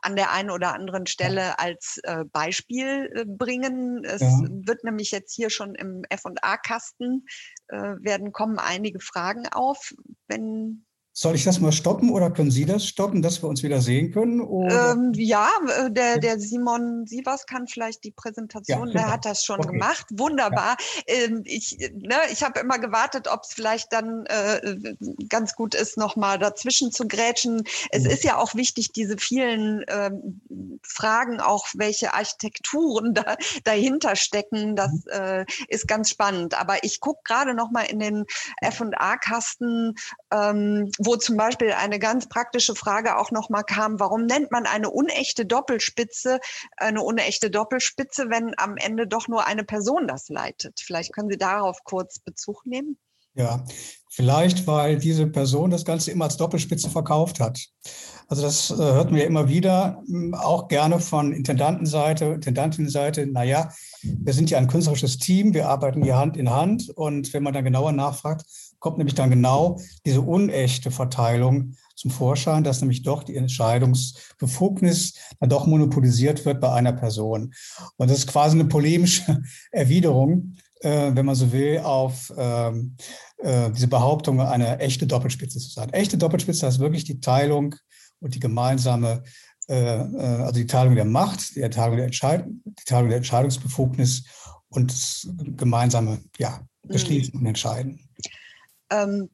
an der einen oder anderen Stelle als äh, Beispiel äh, bringen. Es ja. wird nämlich jetzt hier schon im F&A-Kasten äh, werden kommen einige Fragen auf. Wenn soll ich das mal stoppen oder können Sie das stoppen, dass wir uns wieder sehen können? Ähm, ja, äh, der, der Simon Sievers kann vielleicht die Präsentation, ja, der hat das schon okay. gemacht. Wunderbar. Ja. Ähm, ich ne, ich habe immer gewartet, ob es vielleicht dann äh, ganz gut ist, nochmal dazwischen zu grätschen. Es mhm. ist ja auch wichtig, diese vielen ähm, Fragen, auch welche Architekturen da, dahinter stecken, das mhm. äh, ist ganz spannend. Aber ich gucke gerade nochmal in den F&A-Kasten, ähm, wo zum Beispiel eine ganz praktische Frage auch nochmal kam, warum nennt man eine unechte Doppelspitze eine unechte Doppelspitze, wenn am Ende doch nur eine Person das leitet? Vielleicht können Sie darauf kurz Bezug nehmen. Ja, vielleicht, weil diese Person das Ganze immer als Doppelspitze verkauft hat. Also das äh, hört man ja immer wieder, hm, auch gerne von Intendantenseite, Intendantinnenseite. Naja, wir sind ja ein künstlerisches Team, wir arbeiten hier Hand in Hand. Und wenn man dann genauer nachfragt, kommt nämlich dann genau diese unechte Verteilung zum Vorschein, dass nämlich doch die Entscheidungsbefugnis dann doch monopolisiert wird bei einer Person. Und das ist quasi eine polemische Erwiderung äh, wenn man so will, auf ähm, äh, diese Behauptung, eine echte Doppelspitze zu sein. Echte Doppelspitze heißt wirklich die Teilung und die gemeinsame, äh, äh also die Teilung der Macht, die Teilung der, Entscheid die Teilung der Entscheidungsbefugnis und das gemeinsame ja, Beschließen mhm. und Entscheiden. Ähm,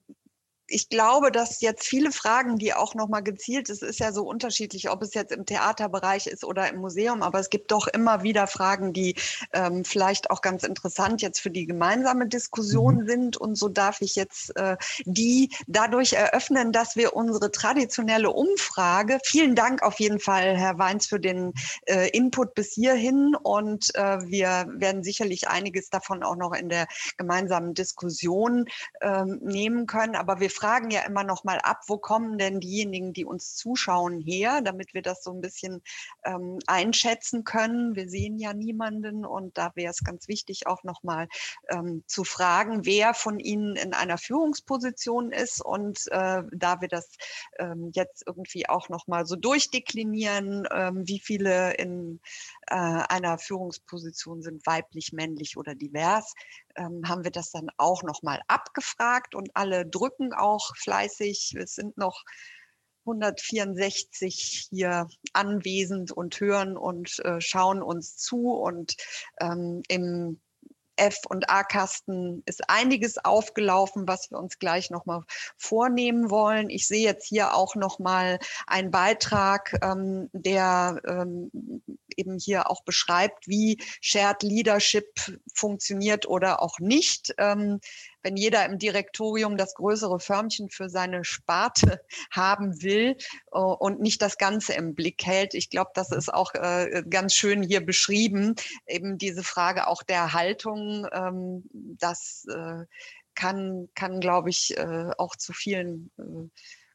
ich glaube, dass jetzt viele Fragen, die auch nochmal gezielt, es ist ja so unterschiedlich, ob es jetzt im Theaterbereich ist oder im Museum, aber es gibt doch immer wieder Fragen, die ähm, vielleicht auch ganz interessant jetzt für die gemeinsame Diskussion mhm. sind. Und so darf ich jetzt äh, die dadurch eröffnen, dass wir unsere traditionelle Umfrage, vielen Dank auf jeden Fall, Herr Weins, für den äh, Input bis hierhin. Und äh, wir werden sicherlich einiges davon auch noch in der gemeinsamen Diskussion ähm, nehmen können. Aber wir fragen ja immer noch mal ab, wo kommen denn diejenigen, die uns zuschauen, her, damit wir das so ein bisschen ähm, einschätzen können. Wir sehen ja niemanden und da wäre es ganz wichtig, auch noch mal ähm, zu fragen, wer von Ihnen in einer Führungsposition ist. Und äh, da wir das ähm, jetzt irgendwie auch noch mal so durchdeklinieren, ähm, wie viele in einer Führungsposition sind, weiblich, männlich oder divers, ähm, haben wir das dann auch nochmal abgefragt und alle drücken auch fleißig. Es sind noch 164 hier anwesend und hören und äh, schauen uns zu. Und ähm, im F- und A-Kasten ist einiges aufgelaufen, was wir uns gleich nochmal vornehmen wollen. Ich sehe jetzt hier auch nochmal einen Beitrag, ähm, der ähm, eben hier auch beschreibt, wie Shared Leadership funktioniert oder auch nicht. Ähm, wenn jeder im Direktorium das größere Förmchen für seine Sparte haben will äh, und nicht das Ganze im Blick hält. Ich glaube, das ist auch äh, ganz schön hier beschrieben, eben diese Frage auch der Haltung, ähm, das äh, kann, kann glaube ich, auch zu vielen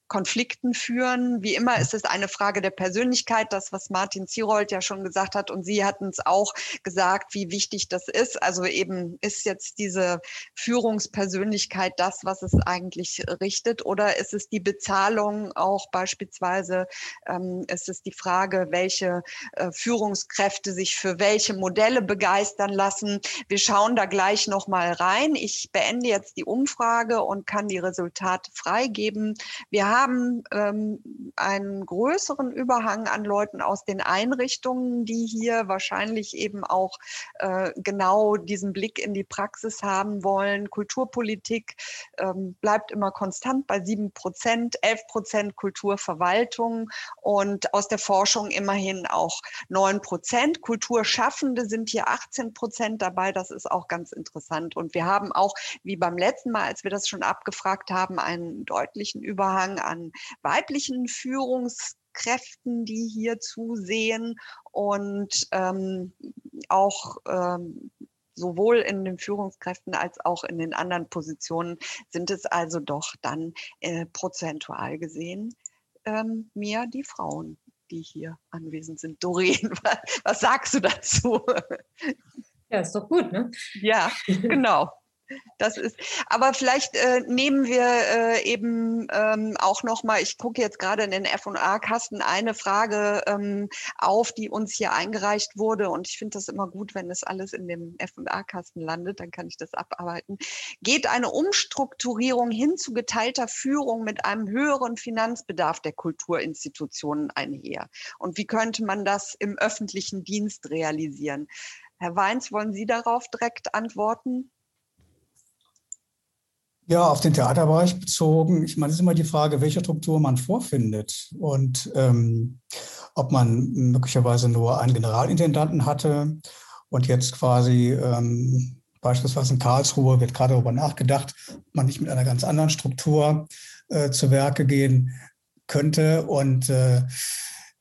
Konflikten führen. Wie immer ist es eine Frage der Persönlichkeit, das, was Martin Zierold ja schon gesagt hat. Und Sie hatten es auch gesagt, wie wichtig das ist. Also eben ist jetzt diese Führungspersönlichkeit das, was es eigentlich richtet? Oder ist es die Bezahlung auch beispielsweise? Ähm, ist es die Frage, welche äh, Führungskräfte sich für welche Modelle begeistern lassen? Wir schauen da gleich nochmal rein. Ich beende jetzt die Umfrage und kann die Resultate freigeben. Wir haben haben ähm, einen größeren Überhang an Leuten aus den Einrichtungen, die hier wahrscheinlich eben auch äh, genau diesen Blick in die Praxis haben wollen. Kulturpolitik ähm, bleibt immer konstant bei sieben Prozent, elf Prozent Kulturverwaltung und aus der Forschung immerhin auch neun Prozent. Kulturschaffende sind hier 18 Prozent dabei. Das ist auch ganz interessant. Und wir haben auch, wie beim letzten Mal, als wir das schon abgefragt haben, einen deutlichen Überhang an weiblichen Führungskräften, die hier zusehen und ähm, auch ähm, sowohl in den Führungskräften als auch in den anderen Positionen sind es also doch dann äh, prozentual gesehen ähm, mehr die Frauen, die hier anwesend sind. Doreen, was, was sagst du dazu? Ja, ist doch gut, ne? Ja, genau. Das ist, aber vielleicht äh, nehmen wir äh, eben ähm, auch noch mal. Ich gucke jetzt gerade in den F&A-Kasten eine Frage ähm, auf, die uns hier eingereicht wurde, und ich finde das immer gut, wenn das alles in dem F&A-Kasten landet, dann kann ich das abarbeiten. Geht eine Umstrukturierung hin zu geteilter Führung mit einem höheren Finanzbedarf der Kulturinstitutionen einher? Und wie könnte man das im öffentlichen Dienst realisieren? Herr Weins, wollen Sie darauf direkt antworten? Ja, auf den Theaterbereich bezogen. Ich meine, es ist immer die Frage, welche Struktur man vorfindet und ähm, ob man möglicherweise nur einen Generalintendanten hatte und jetzt quasi ähm, beispielsweise in Karlsruhe wird gerade darüber nachgedacht, ob man nicht mit einer ganz anderen Struktur äh, zu Werke gehen könnte. Und äh,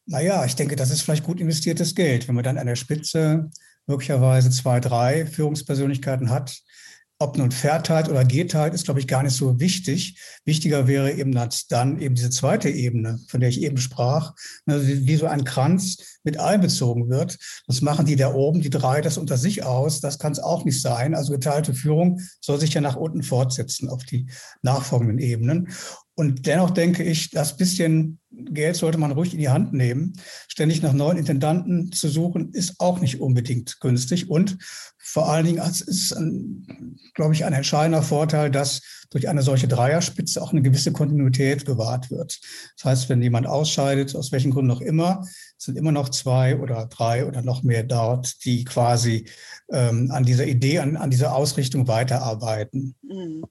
naja, ich denke, das ist vielleicht gut investiertes Geld, wenn man dann an der Spitze möglicherweise zwei, drei Führungspersönlichkeiten hat, ob nun verteilt oder geteilt, ist, glaube ich, gar nicht so wichtig. Wichtiger wäre eben dann eben diese zweite Ebene, von der ich eben sprach, ne, wie so ein Kranz mit einbezogen wird. Das machen die da oben, die drei, das unter sich aus. Das kann es auch nicht sein. Also geteilte Führung soll sich ja nach unten fortsetzen auf die nachfolgenden Ebenen. Und dennoch denke ich, das bisschen Geld sollte man ruhig in die Hand nehmen. Ständig nach neuen Intendanten zu suchen, ist auch nicht unbedingt günstig. Und vor allen Dingen ist es, glaube ich, ein entscheidender Vorteil, dass durch eine solche Dreierspitze auch eine gewisse Kontinuität bewahrt wird. Das heißt, wenn jemand ausscheidet, aus welchen Gründen auch immer, sind immer noch zwei oder drei oder noch mehr dort, die quasi ähm, an dieser Idee, an, an dieser Ausrichtung weiterarbeiten. Mhm.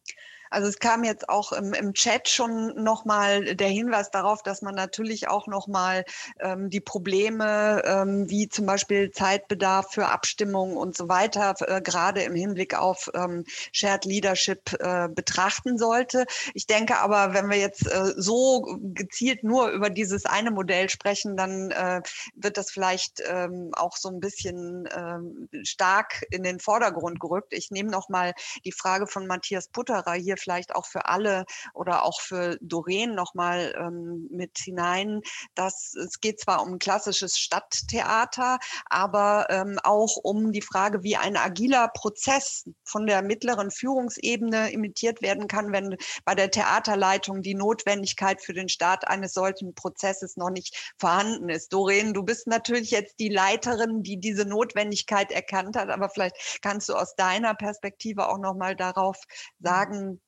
Also es kam jetzt auch im, im Chat schon nochmal der Hinweis darauf, dass man natürlich auch nochmal ähm, die Probleme ähm, wie zum Beispiel Zeitbedarf für Abstimmungen und so weiter, äh, gerade im Hinblick auf ähm, Shared Leadership äh, betrachten sollte. Ich denke aber, wenn wir jetzt äh, so gezielt nur über dieses eine Modell sprechen, dann äh, wird das vielleicht ähm, auch so ein bisschen ähm, stark in den Vordergrund gerückt. Ich nehme nochmal die Frage von Matthias Putterer hier vielleicht auch für alle oder auch für Doreen nochmal ähm, mit hinein, dass es geht zwar um ein klassisches Stadttheater, aber ähm, auch um die Frage, wie ein agiler Prozess von der mittleren Führungsebene imitiert werden kann, wenn bei der Theaterleitung die Notwendigkeit für den Start eines solchen Prozesses noch nicht vorhanden ist. Doreen, du bist natürlich jetzt die Leiterin, die diese Notwendigkeit erkannt hat, aber vielleicht kannst du aus deiner Perspektive auch noch mal darauf mhm. sagen,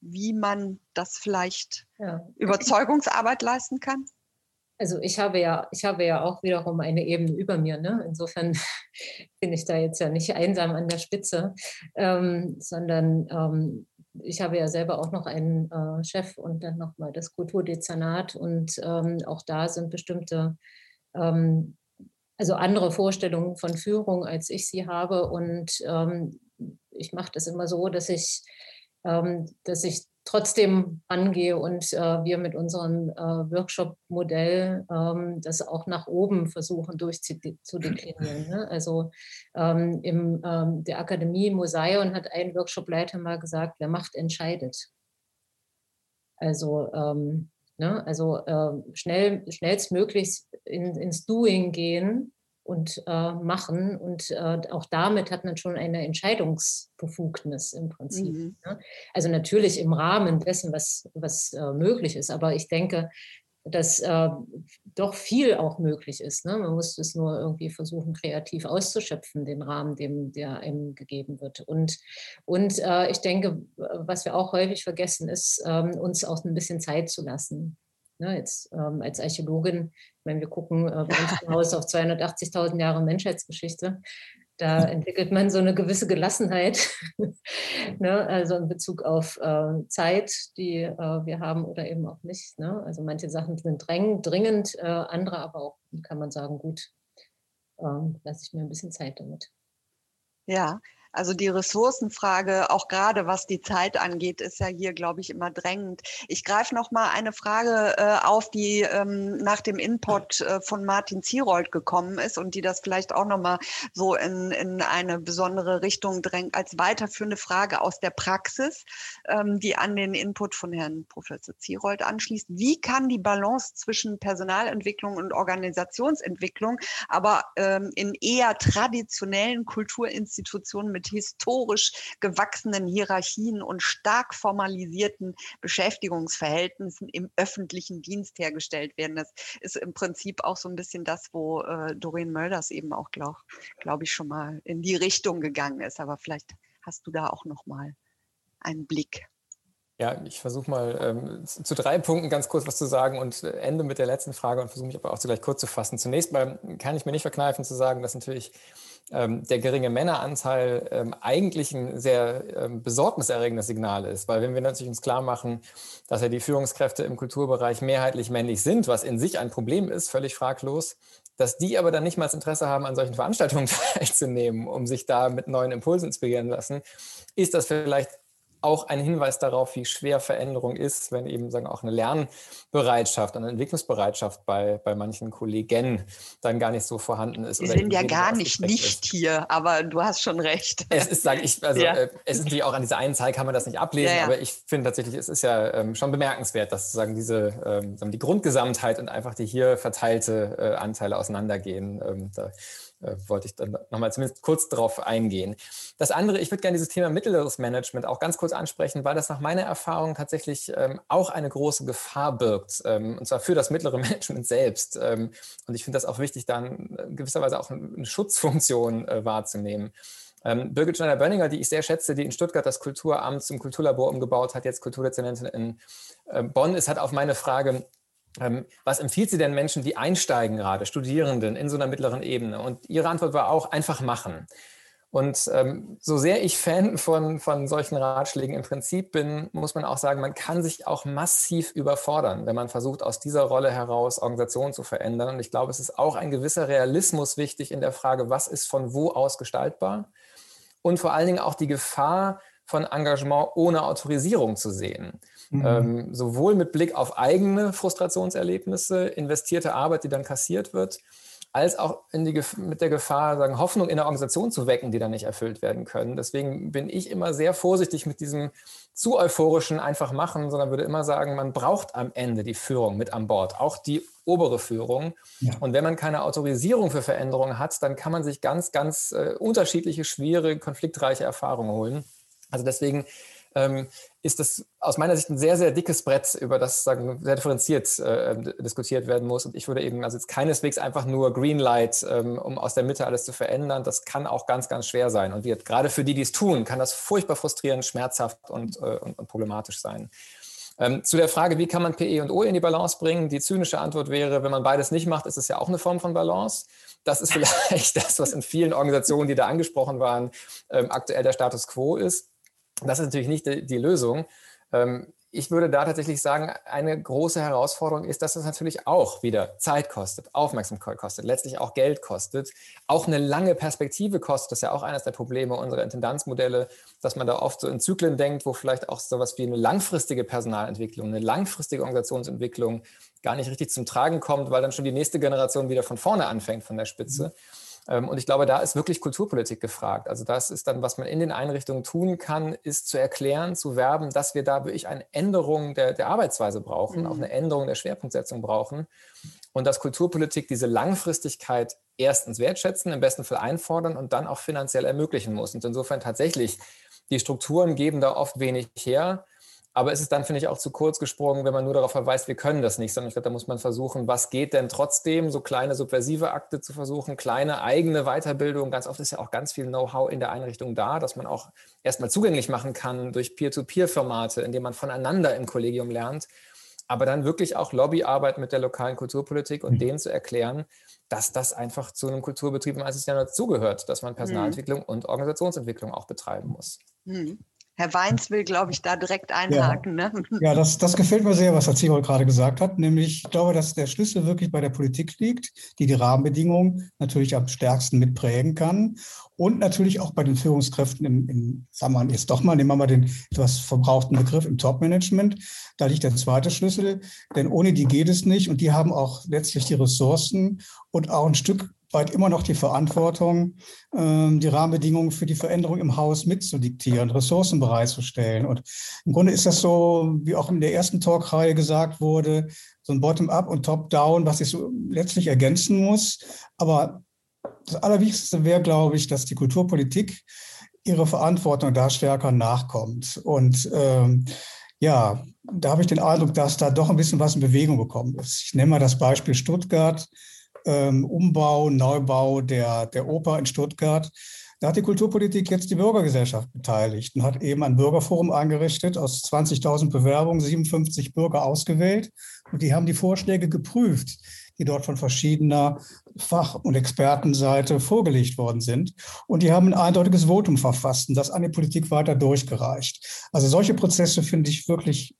wie man das vielleicht ja. Überzeugungsarbeit leisten kann? Also ich habe ja, ich habe ja auch wiederum eine Ebene über mir. Ne? Insofern bin ich da jetzt ja nicht einsam an der Spitze, ähm, sondern ähm, ich habe ja selber auch noch einen äh, Chef und dann nochmal das Kulturdezernat und ähm, auch da sind bestimmte, ähm, also andere Vorstellungen von Führung, als ich sie habe und ähm, ich mache das immer so, dass ich ähm, dass ich trotzdem angehe und äh, wir mit unserem äh, Workshop-Modell ähm, das auch nach oben versuchen durchzudeklinieren. Ne? Also ähm, in ähm, der Akademie Mosaion hat ein Workshop-Leiter mal gesagt, wer macht, entscheidet. Also, ähm, ne? also äh, schnell, schnellstmöglich in, ins Doing gehen und äh, machen. Und äh, auch damit hat man schon eine Entscheidungsbefugnis im Prinzip. Mhm. Ne? Also natürlich im Rahmen dessen, was, was äh, möglich ist. Aber ich denke, dass äh, doch viel auch möglich ist. Ne? Man muss es nur irgendwie versuchen, kreativ auszuschöpfen, den Rahmen, dem, der einem gegeben wird. Und, und äh, ich denke, was wir auch häufig vergessen, ist, ähm, uns auch ein bisschen Zeit zu lassen. Ne, jetzt ähm, als Archäologin, wenn wir gucken äh, bei uns Haus auf 280.000 Jahre Menschheitsgeschichte, da entwickelt man so eine gewisse Gelassenheit, ne, also in Bezug auf äh, Zeit, die äh, wir haben oder eben auch nicht. Ne? Also manche Sachen sind drängend, dringend, äh, andere aber auch, kann man sagen, gut, ähm, lasse ich mir ein bisschen Zeit damit. Ja, also die Ressourcenfrage, auch gerade was die Zeit angeht, ist ja hier, glaube ich, immer drängend. Ich greife noch mal eine Frage äh, auf, die ähm, nach dem Input äh, von Martin Zierold gekommen ist und die das vielleicht auch noch mal so in, in eine besondere Richtung drängt, als weiterführende Frage aus der Praxis, ähm, die an den Input von Herrn Professor Zierold anschließt. Wie kann die Balance zwischen Personalentwicklung und Organisationsentwicklung, aber ähm, in eher traditionellen Kulturinstitutionen mit mit historisch gewachsenen Hierarchien und stark formalisierten Beschäftigungsverhältnissen im öffentlichen Dienst hergestellt werden. Das ist im Prinzip auch so ein bisschen das, wo äh, Doreen Mölders eben auch, glaube glaub ich, schon mal in die Richtung gegangen ist. Aber vielleicht hast du da auch noch mal einen Blick. Ja, ich versuche mal ähm, zu drei Punkten ganz kurz was zu sagen und äh, ende mit der letzten Frage und versuche mich aber auch zugleich kurz zu fassen. Zunächst mal kann ich mir nicht verkneifen zu sagen, dass natürlich ähm, der geringe Männeranteil ähm, eigentlich ein sehr ähm, besorgniserregendes Signal ist. Weil wenn wir natürlich uns klar machen, dass ja die Führungskräfte im Kulturbereich mehrheitlich männlich sind, was in sich ein Problem ist, völlig fraglos, dass die aber dann nicht mal das Interesse haben, an solchen Veranstaltungen teilzunehmen, um sich da mit neuen Impulsen inspirieren lassen, ist das vielleicht auch ein Hinweis darauf, wie schwer Veränderung ist, wenn eben sagen auch eine Lernbereitschaft, eine Entwicklungsbereitschaft bei, bei manchen Kollegen dann gar nicht so vorhanden ist. Sie sind ja gar nicht nicht ist. hier, aber du hast schon recht. Es ist, sage ich, also ja. äh, es ist natürlich auch an dieser einen Zahl kann man das nicht ablesen, ja, ja. aber ich finde tatsächlich, es ist ja ähm, schon bemerkenswert, dass sozusagen diese ähm, die Grundgesamtheit und einfach die hier verteilte äh, Anteile auseinandergehen. Ähm, da, äh, wollte ich dann nochmal zumindest kurz darauf eingehen. Das andere, ich würde gerne dieses Thema mittleres Management auch ganz kurz ansprechen, weil das nach meiner Erfahrung tatsächlich ähm, auch eine große Gefahr birgt, ähm, und zwar für das mittlere Management selbst. Ähm, und ich finde das auch wichtig, dann in gewisser Weise auch eine Schutzfunktion äh, wahrzunehmen. Ähm, Birgit Schneider-Bönninger, die ich sehr schätze, die in Stuttgart das Kulturamt zum Kulturlabor umgebaut hat, jetzt Kulturdezernentin in äh, Bonn ist, hat auf meine Frage, was empfiehlt sie denn Menschen, die einsteigen gerade, Studierenden in so einer mittleren Ebene? Und ihre Antwort war auch, einfach machen. Und ähm, so sehr ich Fan von, von solchen Ratschlägen im Prinzip bin, muss man auch sagen, man kann sich auch massiv überfordern, wenn man versucht, aus dieser Rolle heraus Organisationen zu verändern. Und ich glaube, es ist auch ein gewisser Realismus wichtig in der Frage, was ist von wo aus gestaltbar? Und vor allen Dingen auch die Gefahr von Engagement ohne Autorisierung zu sehen. Mhm. Ähm, sowohl mit Blick auf eigene Frustrationserlebnisse, investierte Arbeit, die dann kassiert wird, als auch die, mit der Gefahr, sagen, Hoffnung in der Organisation zu wecken, die dann nicht erfüllt werden können. Deswegen bin ich immer sehr vorsichtig mit diesem zu euphorischen einfach machen, sondern würde immer sagen, man braucht am Ende die Führung mit an Bord, auch die obere Führung. Ja. Und wenn man keine Autorisierung für Veränderungen hat, dann kann man sich ganz, ganz äh, unterschiedliche, schwere, konfliktreiche Erfahrungen holen. Also deswegen ähm, ist das aus meiner Sicht ein sehr, sehr dickes Brett, über das sagen, sehr differenziert äh, diskutiert werden muss. Und ich würde eben also jetzt keineswegs einfach nur Greenlight, ähm, um aus der Mitte alles zu verändern. Das kann auch ganz, ganz schwer sein. Und wird, gerade für die, die es tun, kann das furchtbar frustrierend, schmerzhaft und, äh, und, und problematisch sein. Ähm, zu der Frage, wie kann man PE und O in die Balance bringen? Die zynische Antwort wäre, wenn man beides nicht macht, ist es ja auch eine Form von Balance. Das ist vielleicht das, was in vielen Organisationen, die da angesprochen waren, ähm, aktuell der Status quo ist. Das ist natürlich nicht die, die Lösung. Ähm, ich würde da tatsächlich sagen, eine große Herausforderung ist, dass es natürlich auch wieder Zeit kostet, Aufmerksamkeit kostet, letztlich auch Geld kostet, auch eine lange Perspektive kostet. Das ist ja auch eines der Probleme unserer Intendanzmodelle, dass man da oft so in Zyklen denkt, wo vielleicht auch sowas wie eine langfristige Personalentwicklung, eine langfristige Organisationsentwicklung gar nicht richtig zum Tragen kommt, weil dann schon die nächste Generation wieder von vorne anfängt von der Spitze. Mhm. Ähm, und ich glaube, da ist wirklich Kulturpolitik gefragt. Also das ist dann, was man in den Einrichtungen tun kann, ist zu erklären, zu werben, dass wir da wirklich eine Änderung der, der Arbeitsweise brauchen, mhm. auch eine Änderung der Schwerpunktsetzung brauchen. Und dass Kulturpolitik diese Langfristigkeit erstens wertschätzen, im besten Fall einfordern und dann auch finanziell ermöglichen muss. Und insofern tatsächlich, die Strukturen geben da oft wenig her. Aber es ist dann, finde ich, auch zu kurz gesprungen, wenn man nur darauf verweist, wir können das nicht, sondern ich glaube, da muss man versuchen, was geht denn trotzdem, so kleine subversive Akte zu versuchen, kleine eigene Weiterbildung. Ganz oft ist ja auch ganz viel Know-how in der Einrichtung da, dass man auch erstmal zugänglich machen kann durch Peer-to-Peer-Formate, indem man voneinander im Kollegium lernt. Aber dann wirklich auch Lobbyarbeit mit der lokalen Kulturpolitik und mhm. denen zu erklären, dass das einfach zu einem Kulturbetrieb im Einzelnen dazugehört, dass man mhm. Personalentwicklung mhm. und Organisationsentwicklung auch betreiben muss. Mhm. Herr Weins will, glaube ich, da direkt einhaken. Ja, ne? ja das, das gefällt mir sehr, was Herr Zierold gerade gesagt hat. Nämlich, ich glaube, dass der Schlüssel wirklich bei der Politik liegt, die die Rahmenbedingungen natürlich am stärksten mitprägen kann. Und natürlich auch bei den Führungskräften im, im sagen wir jetzt doch mal, nehmen wir mal den etwas verbrauchten Begriff im Top-Management. Da liegt der zweite Schlüssel, denn ohne die geht es nicht. Und die haben auch letztlich die Ressourcen und auch ein Stück weit immer noch die Verantwortung, ähm, die Rahmenbedingungen für die Veränderung im Haus mitzudiktieren, Ressourcen bereitzustellen. Und im Grunde ist das so, wie auch in der ersten Talkreihe gesagt wurde, so ein Bottom-up und Top-down, was sich so letztlich ergänzen muss. Aber das Allerwichtigste wäre, glaube ich, dass die Kulturpolitik ihre Verantwortung da stärker nachkommt. Und ähm, ja, da habe ich den Eindruck, dass da doch ein bisschen was in Bewegung gekommen ist. Ich nenne mal das Beispiel Stuttgart ähm, Umbau, Neubau der, der Oper in Stuttgart. Da hat die Kulturpolitik jetzt die Bürgergesellschaft beteiligt und hat eben ein Bürgerforum eingerichtet, aus 20.000 Bewerbungen 57 Bürger ausgewählt. Und die haben die Vorschläge geprüft, die dort von verschiedener Fach- und Expertenseite vorgelegt worden sind. Und die haben ein eindeutiges Votum verfasst und das an die Politik weiter durchgereicht. Also solche Prozesse finde ich wirklich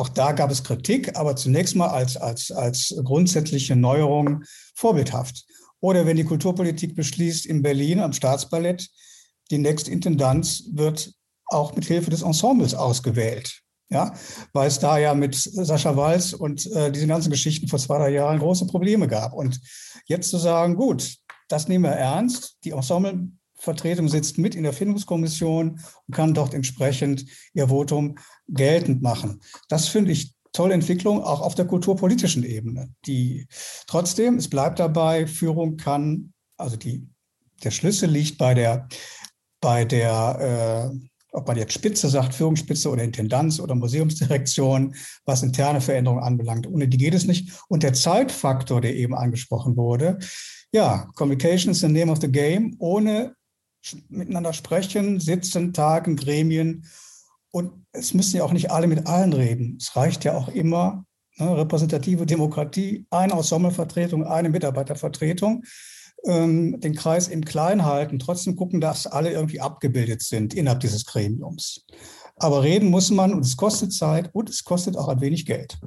auch da gab es Kritik, aber zunächst mal als, als, als grundsätzliche Neuerung vorbildhaft. Oder wenn die Kulturpolitik beschließt, in Berlin am Staatsballett, die nächste Intendanz wird auch mit Hilfe des Ensembles ausgewählt. Ja, weil es da ja mit Sascha Walz und äh, diesen ganzen Geschichten vor zwei, drei Jahren große Probleme gab. Und jetzt zu sagen, gut, das nehmen wir ernst, die Ensemble Vertretung sitzt mit in der Findungskommission und kann dort entsprechend ihr Votum geltend machen. Das finde ich tolle Entwicklung, auch auf der kulturpolitischen Ebene. Die, trotzdem, es bleibt dabei, Führung kann, also die, der Schlüssel liegt bei der, bei der, äh, ob man jetzt Spitze sagt, Führungsspitze oder Intendanz oder Museumsdirektion, was interne Veränderungen anbelangt. Ohne die geht es nicht. Und der Zeitfaktor, der eben angesprochen wurde, ja, Communication is the name of the game. Ohne miteinander sprechen, sitzen, tagen, Gremien. Und es müssen ja auch nicht alle mit allen reden. Es reicht ja auch immer ne, repräsentative Demokratie, eine Ensemblevertretung, eine Mitarbeitervertretung ähm, den Kreis im Kleinen halten, trotzdem gucken, dass alle irgendwie abgebildet sind innerhalb dieses Gremiums. Aber reden muss man und es kostet Zeit und es kostet auch ein wenig Geld.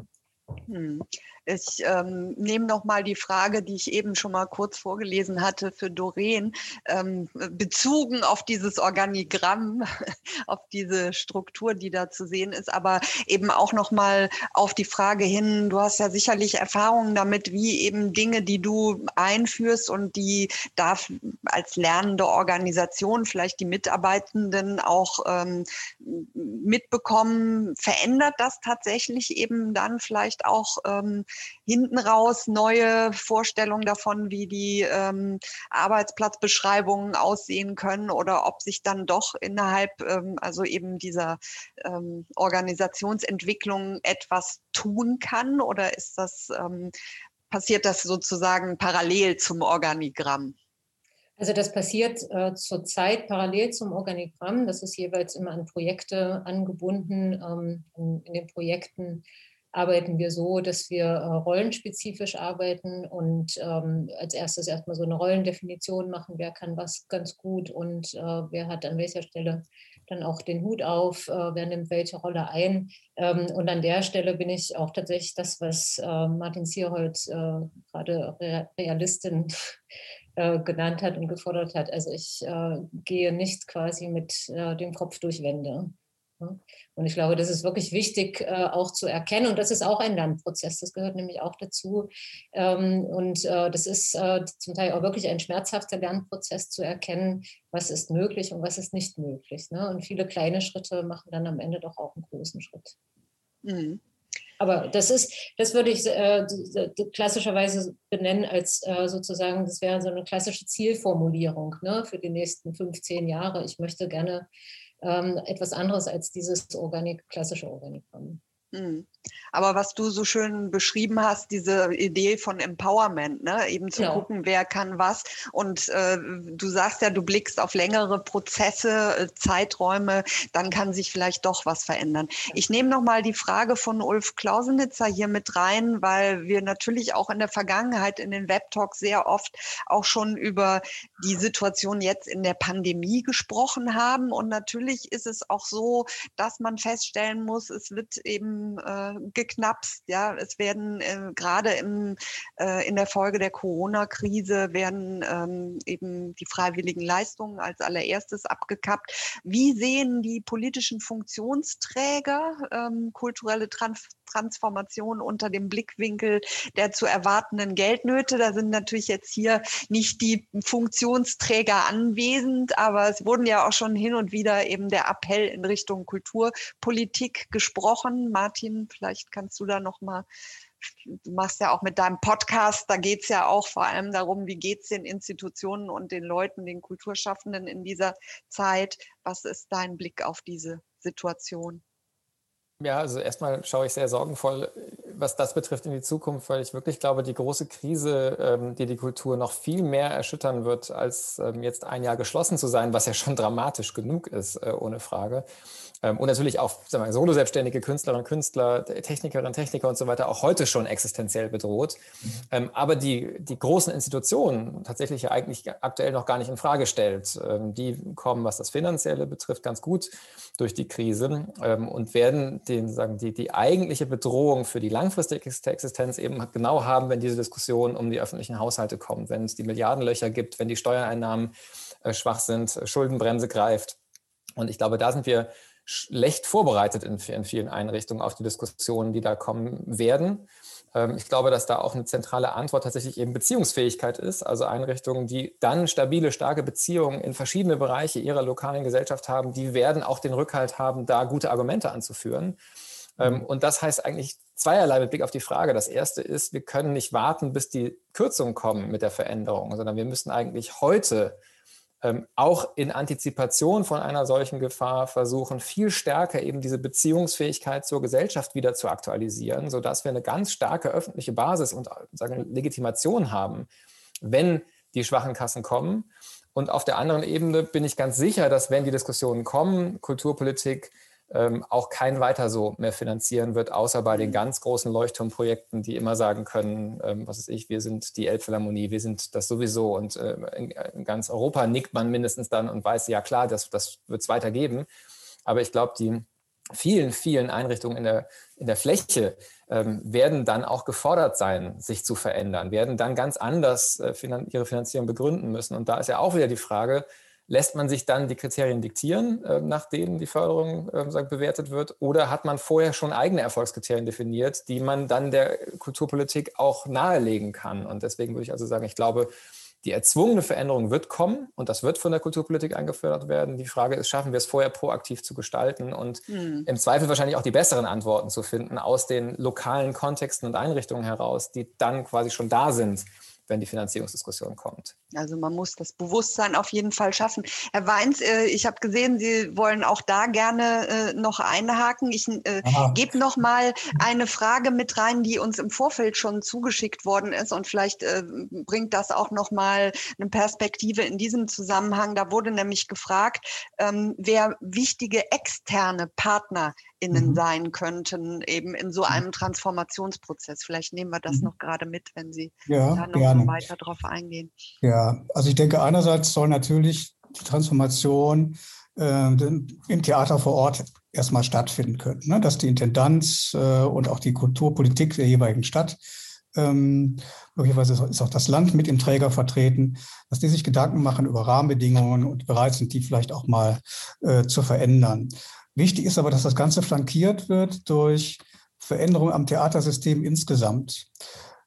Hm. Ich ähm, nehme noch mal die Frage, die ich eben schon mal kurz vorgelesen hatte für Doreen, ähm, bezogen auf dieses Organigramm, auf diese Struktur, die da zu sehen ist, aber eben auch noch mal auf die Frage hin. Du hast ja sicherlich Erfahrungen damit, wie eben Dinge, die du einführst und die darf als lernende Organisation vielleicht die Mitarbeitenden auch ähm, mitbekommen. Verändert das tatsächlich eben dann vielleicht auch ähm, hinten raus neue Vorstellungen davon, wie die ähm, Arbeitsplatzbeschreibungen aussehen können oder ob sich dann doch innerhalb, ähm, also eben dieser ähm, Organisationsentwicklung etwas tun kann oder ist das, ähm, passiert das sozusagen parallel zum Organigramm? Also das passiert äh, zurzeit parallel zum Organigramm. Das ist jeweils immer an Projekte angebunden. Ähm, in, in, den Projekten arbeiten wir so, dass wir äh, rollenspezifisch arbeiten und ähm, als erstes erstmal so eine Rollendefinition machen, wer kann was ganz gut und äh, wer hat an welcher Stelle dann auch den Hut auf, äh, wer nimmt welche Rolle ein. Ähm, und an der Stelle bin ich auch tatsächlich das, was äh, Martin Sierholt äh, gerade Re Realistin äh, genannt hat und gefordert hat. Also ich gehe nicht quasi mit dem Kopf durch Wände. Und ich glaube, das ist wirklich wichtig äh, auch zu erkennen. Und das ist auch ein Lernprozess. Das gehört nämlich auch dazu. Ähm, und äh, das ist äh, zum Teil auch wirklich ein schmerzhafter Lernprozess zu erkennen, was ist möglich und was ist nicht möglich. Ne? Und viele kleine Schritte machen dann am Ende doch auch einen großen Schritt. Mhm. Aber das ist, das würde ich äh, klassischerweise benennen als äh, sozusagen, das wäre so eine klassische Zielformulierung ne, für die nächsten 15 Jahre. Ich möchte gerne ähm, etwas anderes als dieses Organik, klassische Organigramm. Mhm. Aber was du so schön beschrieben hast, diese Idee von Empowerment, ne? eben zu genau. gucken, wer kann was. Und äh, du sagst ja, du blickst auf längere Prozesse, äh, Zeiträume, dann kann sich vielleicht doch was verändern. Ich nehme nochmal die Frage von Ulf Klausenitzer hier mit rein, weil wir natürlich auch in der Vergangenheit in den Webtalks sehr oft auch schon über die Situation jetzt in der Pandemie gesprochen haben. Und natürlich ist es auch so, dass man feststellen muss, es wird eben äh, geknapst. Ja, es werden äh, gerade äh, in der Folge der Corona-Krise werden ähm, eben die freiwilligen Leistungen als allererstes abgekappt. Wie sehen die politischen Funktionsträger ähm, kulturelle Trans Transformation unter dem Blickwinkel der zu erwartenden Geldnöte. Da sind natürlich jetzt hier nicht die Funktionsträger anwesend, aber es wurden ja auch schon hin und wieder eben der Appell in Richtung Kulturpolitik gesprochen. Martin, vielleicht kannst du da noch mal du machst ja auch mit deinem Podcast, da geht es ja auch vor allem darum, wie geht es den Institutionen und den Leuten, den Kulturschaffenden in dieser Zeit. Was ist dein Blick auf diese Situation? Ja, also erstmal schaue ich sehr sorgenvoll, was das betrifft, in die Zukunft, weil ich wirklich glaube, die große Krise, ähm, die die Kultur noch viel mehr erschüttern wird, als ähm, jetzt ein Jahr geschlossen zu sein, was ja schon dramatisch genug ist, äh, ohne Frage. Ähm, und natürlich auch solo-selbstständige Künstlerinnen und Künstler, Technikerinnen, Techniker und so weiter auch heute schon existenziell bedroht. Mhm. aber die, die großen Institutionen tatsächlich ja eigentlich aktuell noch gar nicht in Frage stellt. die kommen, was das Finanzielle betrifft, ganz gut durch die Krise und werden den, sagen, die, die eigentliche Bedrohung für die langfristige Existenz eben genau haben, wenn diese Diskussion um die öffentlichen Haushalte kommt, wenn es die Milliardenlöcher gibt, wenn die Steuereinnahmen äh, schwach sind, Schuldenbremse greift. Und ich glaube, da sind wir schlecht vorbereitet in, in vielen Einrichtungen auf die Diskussionen, die da kommen werden. Ähm, ich glaube, dass da auch eine zentrale Antwort tatsächlich eben Beziehungsfähigkeit ist. Also Einrichtungen, die dann stabile, starke Beziehungen in verschiedene Bereiche ihrer lokalen Gesellschaft haben, die werden auch den Rückhalt haben, da gute Argumente anzuführen. Ähm, mhm. Und das heißt eigentlich zweierlei mit Blick auf die Frage. Das erste ist, wir können nicht warten, bis die Kürzungen kommen mit der Veränderung, sondern wir müssen eigentlich heute ähm, auch in Antizipation von einer solchen Gefahr versuchen, viel stärker eben diese Beziehungsfähigkeit zur Gesellschaft wieder zu aktualisieren, sodass wir eine ganz starke öffentliche Basis und sagen, Legitimation haben, wenn die schwachen Kassen kommen. Und auf der anderen Ebene bin ich ganz sicher, dass wenn die Diskussionen kommen, Kulturpolitik, ähm, auch kein weiter so mehr finanzieren wird, außer bei den mhm. ganz großen Leuchtturmprojekten, die immer sagen können, ähm, was ist ich, wir sind die Elbphilharmonie, wir sind das sowieso und äh, in, in, ganz Europa nickt man mindestens dann und weiß, ja klar, das, das wird es weitergeben. Aber ich glaube, die vielen, vielen Einrichtungen in der, in der Fläche ähm, werden dann auch gefordert sein, sich zu verändern, werden dann ganz anders äh, finan ihre Finanzierung begründen müssen. Und da ist ja auch wieder die Frage, Lässt man sich dann die Kriterien diktieren, äh, nach denen die Förderung äh, bewertet wird? Oder hat man vorher schon eigene Erfolgskriterien definiert, die man dann der Kulturpolitik auch nahelegen kann? Und deswegen würde ich also sagen, ich glaube, die erzwungene Veränderung wird kommen und das wird von der Kulturpolitik eingefördert werden. Die Frage ist, schaffen wir es vorher proaktiv zu gestalten und mhm. im Zweifel wahrscheinlich auch die besseren Antworten zu finden aus den lokalen Kontexten und Einrichtungen heraus, die dann quasi schon da sind wenn die Finanzierungsdiskussion kommt. Also man muss das Bewusstsein auf jeden Fall schaffen. Herr Weins, äh, ich habe gesehen, Sie wollen auch da gerne äh, noch einhaken. Ich äh, gebe noch mal eine Frage mit rein, die uns im Vorfeld schon zugeschickt worden ist und vielleicht bringt das auch noch mal eine Perspektive in diesem Zusammenhang. Da wurde nämlich gefragt, ähm, wer wichtige externe Partner innen mhm. sein könnten, eben in so mhm. einem Transformationsprozess. Vielleicht nehmen wir das mhm. noch gerade mit, wenn Sie ja, da noch gerne. weiter drauf eingehen. Ja, also ich denke, einerseits soll natürlich die Transformation äh, im Theater vor Ort erstmal stattfinden können, ne? dass die Intendanz äh, und auch die Kulturpolitik der jeweiligen Stadt ähm, möglicherweise ist auch das Land mit im Träger vertreten, dass die sich Gedanken machen über Rahmenbedingungen und bereit sind, die vielleicht auch mal äh, zu verändern. Wichtig ist aber, dass das Ganze flankiert wird durch Veränderungen am Theatersystem insgesamt.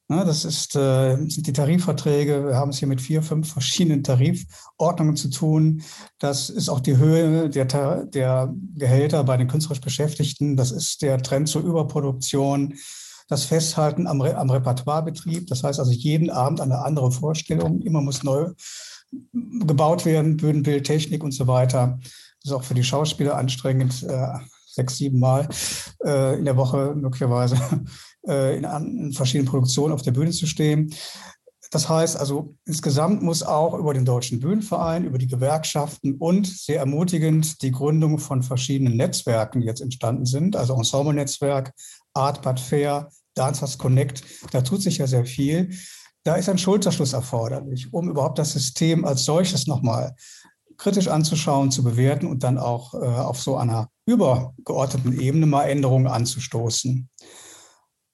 Das ist, äh, sind die Tarifverträge. Wir haben es hier mit vier, fünf verschiedenen Tarifordnungen zu tun. Das ist auch die Höhe der, der Gehälter bei den künstlerisch Beschäftigten. Das ist der Trend zur Überproduktion. Das Festhalten am, am Repertoirebetrieb. Das heißt also jeden Abend eine andere Vorstellung. Immer muss neu gebaut werden, Bühnenbild, Technik und so weiter ist auch für die Schauspieler anstrengend, äh, sechs, sieben Mal äh, in der Woche möglicherweise äh, in, in verschiedenen Produktionen auf der Bühne zu stehen. Das heißt also, insgesamt muss auch über den Deutschen Bühnenverein, über die Gewerkschaften und sehr ermutigend die Gründung von verschiedenen Netzwerken, jetzt entstanden sind, also Ensemble-Netzwerk, Art Bad Fair, Dancers Connect, da tut sich ja sehr viel. Da ist ein Schulterschluss erforderlich, um überhaupt das System als solches nochmal kritisch anzuschauen, zu bewerten und dann auch äh, auf so einer übergeordneten Ebene mal Änderungen anzustoßen.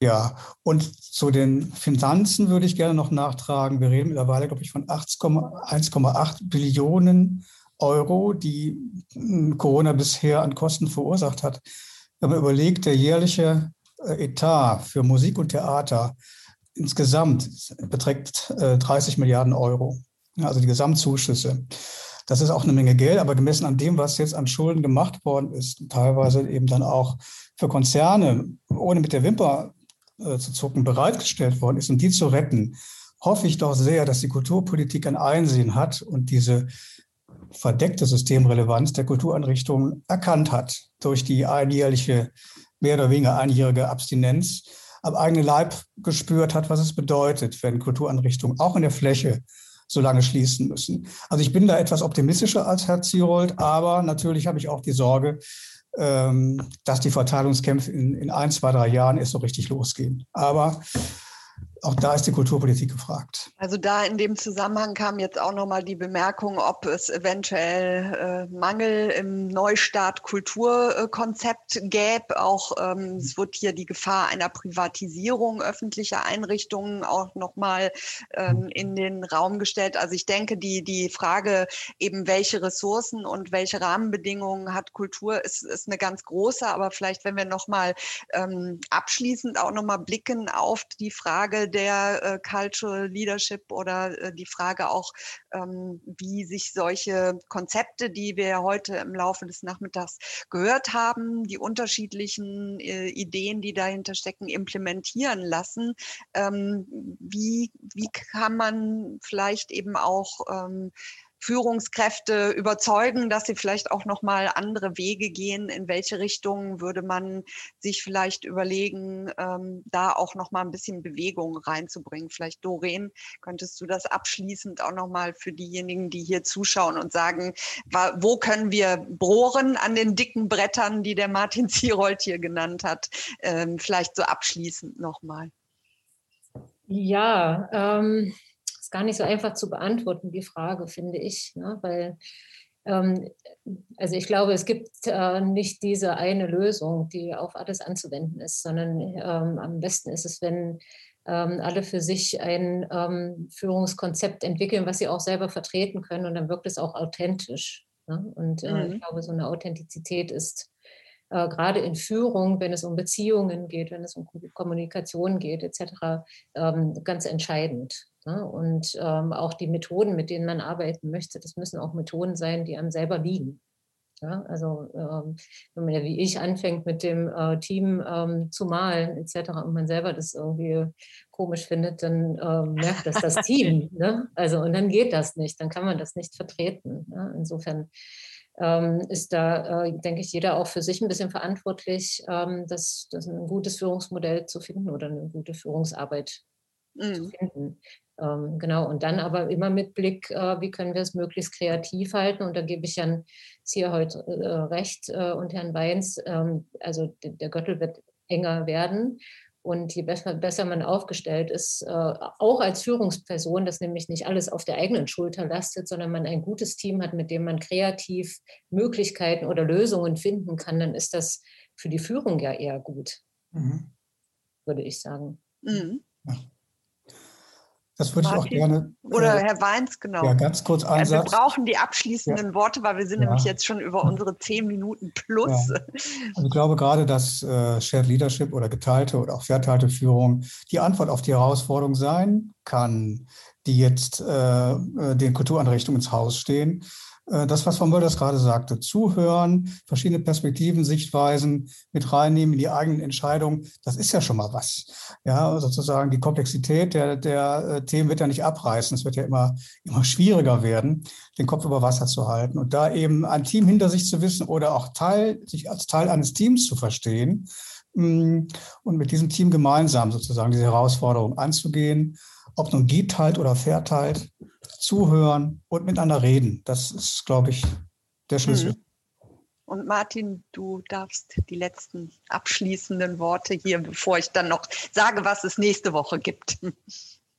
Ja, und zu den Finanzen würde ich gerne noch nachtragen. Wir reden mittlerweile, glaube ich, von 1,8 Billionen Euro, die hm, Corona bisher an Kosten verursacht hat. Wenn man überlegt, der jährliche äh, Etat für Musik und Theater insgesamt beträgt 30 äh, Milliarden Euro, also die Gesamtzuschüsse. Das ist auch eine Menge Geld, aber gemessen an dem, was jetzt an Schulden gemacht worden ist, teilweise eben dann auch für Konzerne, ohne mit der Wimper äh, zu zucken, bereitgestellt worden ist, um die zu retten, hoffe ich doch sehr, dass die Kulturpolitik ein Einsehen hat und diese verdeckte Systemrelevanz der Kultureinrichtungen erkannt hat durch die einjährliche, mehr oder weniger einjährige Abstinenz, am eigenen Leib gespürt hat, was es bedeutet, wenn Kultureinrichtungen auch in der Fläche so lange schließen müssen. Also ich bin da etwas optimistischer als Herr Zierold, aber natürlich habe ich auch die Sorge, dass die Verteilungskämpfe in, in ein, zwei, drei Jahren erst so richtig losgehen. Aber auch da ist die Kulturpolitik gefragt. Also da in dem Zusammenhang kam jetzt auch nochmal die Bemerkung, ob es eventuell äh, Mangel im Neustart Kulturkonzept gäbe. Auch ähm, es wird hier die Gefahr einer Privatisierung öffentlicher Einrichtungen auch nochmal ähm, in den Raum gestellt. Also ich denke, die, die Frage eben, welche Ressourcen und welche Rahmenbedingungen hat Kultur, ist, ist eine ganz große. Aber vielleicht, wenn wir nochmal ähm, abschließend auch nochmal blicken auf die Frage der äh, Cultural Leadership oder äh, die Frage auch, ähm, wie sich solche Konzepte, die wir heute im Laufe des Nachmittags gehört haben, die unterschiedlichen äh, Ideen, die dahinter stecken, implementieren lassen. Ähm, wie, wie kann man vielleicht eben auch ähm, Führungskräfte überzeugen, dass sie vielleicht auch noch mal andere Wege gehen? In welche Richtung würde man sich vielleicht überlegen, ähm, da auch noch mal ein bisschen Bewegung reinzubringen? Vielleicht Doreen, könntest du das abschließend auch noch mal für diejenigen, die hier zuschauen und sagen, wo können wir bohren an den dicken Brettern, die der Martin Zierold hier genannt hat? Ähm, vielleicht so abschließend noch mal. Ja, ähm, gar nicht so einfach zu beantworten, die Frage, finde ich, ne? weil ähm, also ich glaube, es gibt äh, nicht diese eine Lösung, die auf alles anzuwenden ist, sondern ähm, am besten ist es, wenn ähm, alle für sich ein ähm, Führungskonzept entwickeln, was sie auch selber vertreten können und dann wirkt es auch authentisch. Ne? Und äh, mhm. ich glaube, so eine Authentizität ist äh, gerade in Führung, wenn es um Beziehungen geht, wenn es um Kommunikation geht, etc., ähm, ganz entscheidend. Ne? Und ähm, auch die Methoden, mit denen man arbeiten möchte, das müssen auch Methoden sein, die einem selber liegen. Ja, also ähm, wenn man ja wie ich anfängt mit dem äh, Team ähm, zu malen etc. und man selber das irgendwie komisch findet, dann äh, merkt das das Team. Ne? Also und dann geht das nicht, dann kann man das nicht vertreten. Ne? Insofern ähm, ist da, äh, denke ich, jeder auch für sich ein bisschen verantwortlich, ähm, das, das ein gutes Führungsmodell zu finden oder eine gute Führungsarbeit mhm. zu finden. Ähm, genau, und dann aber immer mit Blick, äh, wie können wir es möglichst kreativ halten. Und da gebe ich Jan hier heute äh, recht äh, und Herrn Weins, ähm, also der Gürtel wird enger werden. Und je besser, besser man aufgestellt ist, äh, auch als Führungsperson, dass nämlich nicht alles auf der eigenen Schulter lastet, sondern man ein gutes Team hat, mit dem man kreativ Möglichkeiten oder Lösungen finden kann, dann ist das für die Führung ja eher gut, mhm. würde ich sagen. Mhm. Ja. Das würde ich auch gerne. Oder äh, Herr Weins, genau. Ja, ganz kurz ein also Wir brauchen die abschließenden ja. Worte, weil wir sind ja. nämlich jetzt schon über unsere zehn Minuten plus. Ja. Also ich glaube gerade, dass äh, Shared Leadership oder geteilte oder auch verteilte Führung die Antwort auf die Herausforderung sein kann, die jetzt äh, äh den Kultureinrichtungen ins Haus stehen. Äh, das, was Frau Mölders gerade sagte, zuhören, verschiedene Perspektiven, Sichtweisen mit reinnehmen in die eigenen Entscheidungen, das ist ja schon mal was. Ja, sozusagen die Komplexität der, der äh, Themen wird ja nicht abreißen. Es wird ja immer, immer schwieriger werden, den Kopf über Wasser zu halten. Und da eben ein Team hinter sich zu wissen oder auch Teil, sich als Teil eines Teams zu verstehen mm, und mit diesem Team gemeinsam sozusagen diese Herausforderung anzugehen, ob nun geteilt oder verteilt, zuhören und miteinander reden. Das ist, glaube ich, der Schlüssel. Mhm. Und Martin, du darfst die letzten abschließenden Worte hier, bevor ich dann noch sage, was es nächste Woche gibt.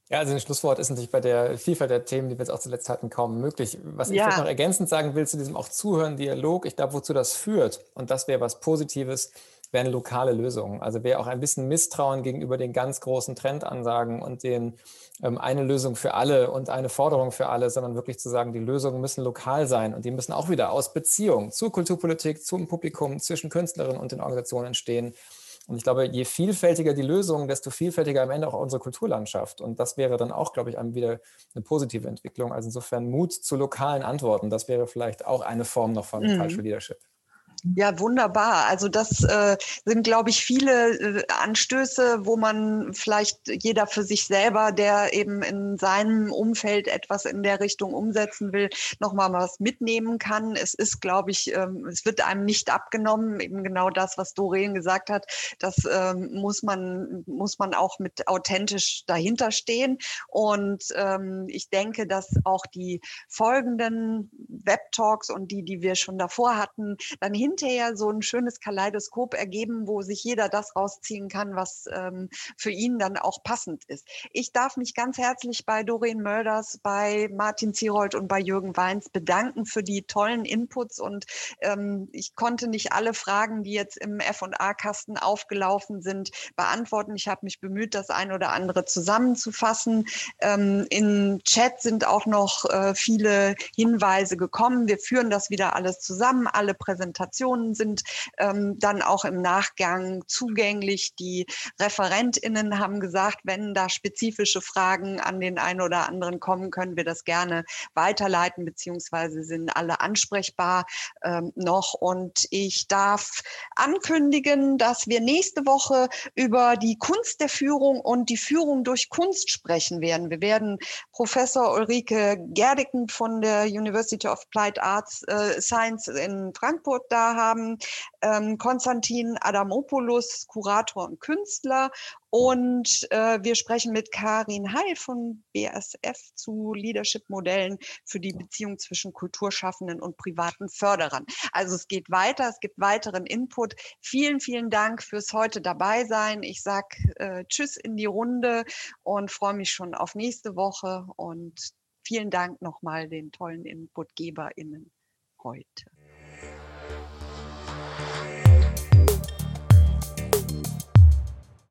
Ja, also ein Schlusswort ist natürlich bei der Vielfalt der Themen, die wir jetzt auch zuletzt hatten, kaum möglich. Was ja. ich vielleicht noch ergänzend sagen will zu diesem auch Zuhören, Dialog, ich glaube, wozu das führt, und das wäre was Positives, wären lokale Lösungen. Also wer auch ein bisschen Misstrauen gegenüber den ganz großen Trendansagen und den ähm, eine Lösung für alle und eine Forderung für alle, sondern wirklich zu sagen, die Lösungen müssen lokal sein und die müssen auch wieder aus Beziehung zur Kulturpolitik, zum Publikum, zwischen Künstlerinnen und den Organisationen entstehen. Und ich glaube, je vielfältiger die Lösungen, desto vielfältiger am Ende auch unsere Kulturlandschaft. Und das wäre dann auch, glaube ich, wieder eine positive Entwicklung. Also insofern Mut zu lokalen Antworten, das wäre vielleicht auch eine Form noch von mhm. Cultural Leadership. Ja, wunderbar. Also das äh, sind, glaube ich, viele äh, Anstöße, wo man vielleicht jeder für sich selber, der eben in seinem Umfeld etwas in der Richtung umsetzen will, nochmal was mitnehmen kann. Es ist, glaube ich, ähm, es wird einem nicht abgenommen. Eben genau das, was Doreen gesagt hat, das ähm, muss man muss man auch mit authentisch dahinter stehen. Und ähm, ich denke, dass auch die folgenden Web-Talks und die, die wir schon davor hatten, dann hin hinterher so ein schönes Kaleidoskop ergeben, wo sich jeder das rausziehen kann, was ähm, für ihn dann auch passend ist. Ich darf mich ganz herzlich bei Doreen Mölders, bei Martin Zierold und bei Jürgen Weins bedanken für die tollen Inputs und ähm, ich konnte nicht alle Fragen, die jetzt im F&A-Kasten aufgelaufen sind, beantworten. Ich habe mich bemüht, das ein oder andere zusammenzufassen. Ähm, Im Chat sind auch noch äh, viele Hinweise gekommen. Wir führen das wieder alles zusammen, alle Präsentationen Informationen sind ähm, dann auch im Nachgang zugänglich. Die ReferentInnen haben gesagt, wenn da spezifische Fragen an den einen oder anderen kommen, können wir das gerne weiterleiten, beziehungsweise sind alle ansprechbar ähm, noch. Und ich darf ankündigen, dass wir nächste Woche über die Kunst der Führung und die Führung durch Kunst sprechen werden. Wir werden Professor Ulrike Gerdicken von der University of Applied Arts äh, Science in Frankfurt da haben, ähm, Konstantin Adamopoulos, Kurator und Künstler und äh, wir sprechen mit Karin Heil von BSF zu Leadership-Modellen für die Beziehung zwischen Kulturschaffenden und privaten Förderern. Also es geht weiter, es gibt weiteren Input. Vielen, vielen Dank fürs heute dabei sein. Ich sage äh, Tschüss in die Runde und freue mich schon auf nächste Woche. Und vielen Dank nochmal den tollen InputgeberInnen heute.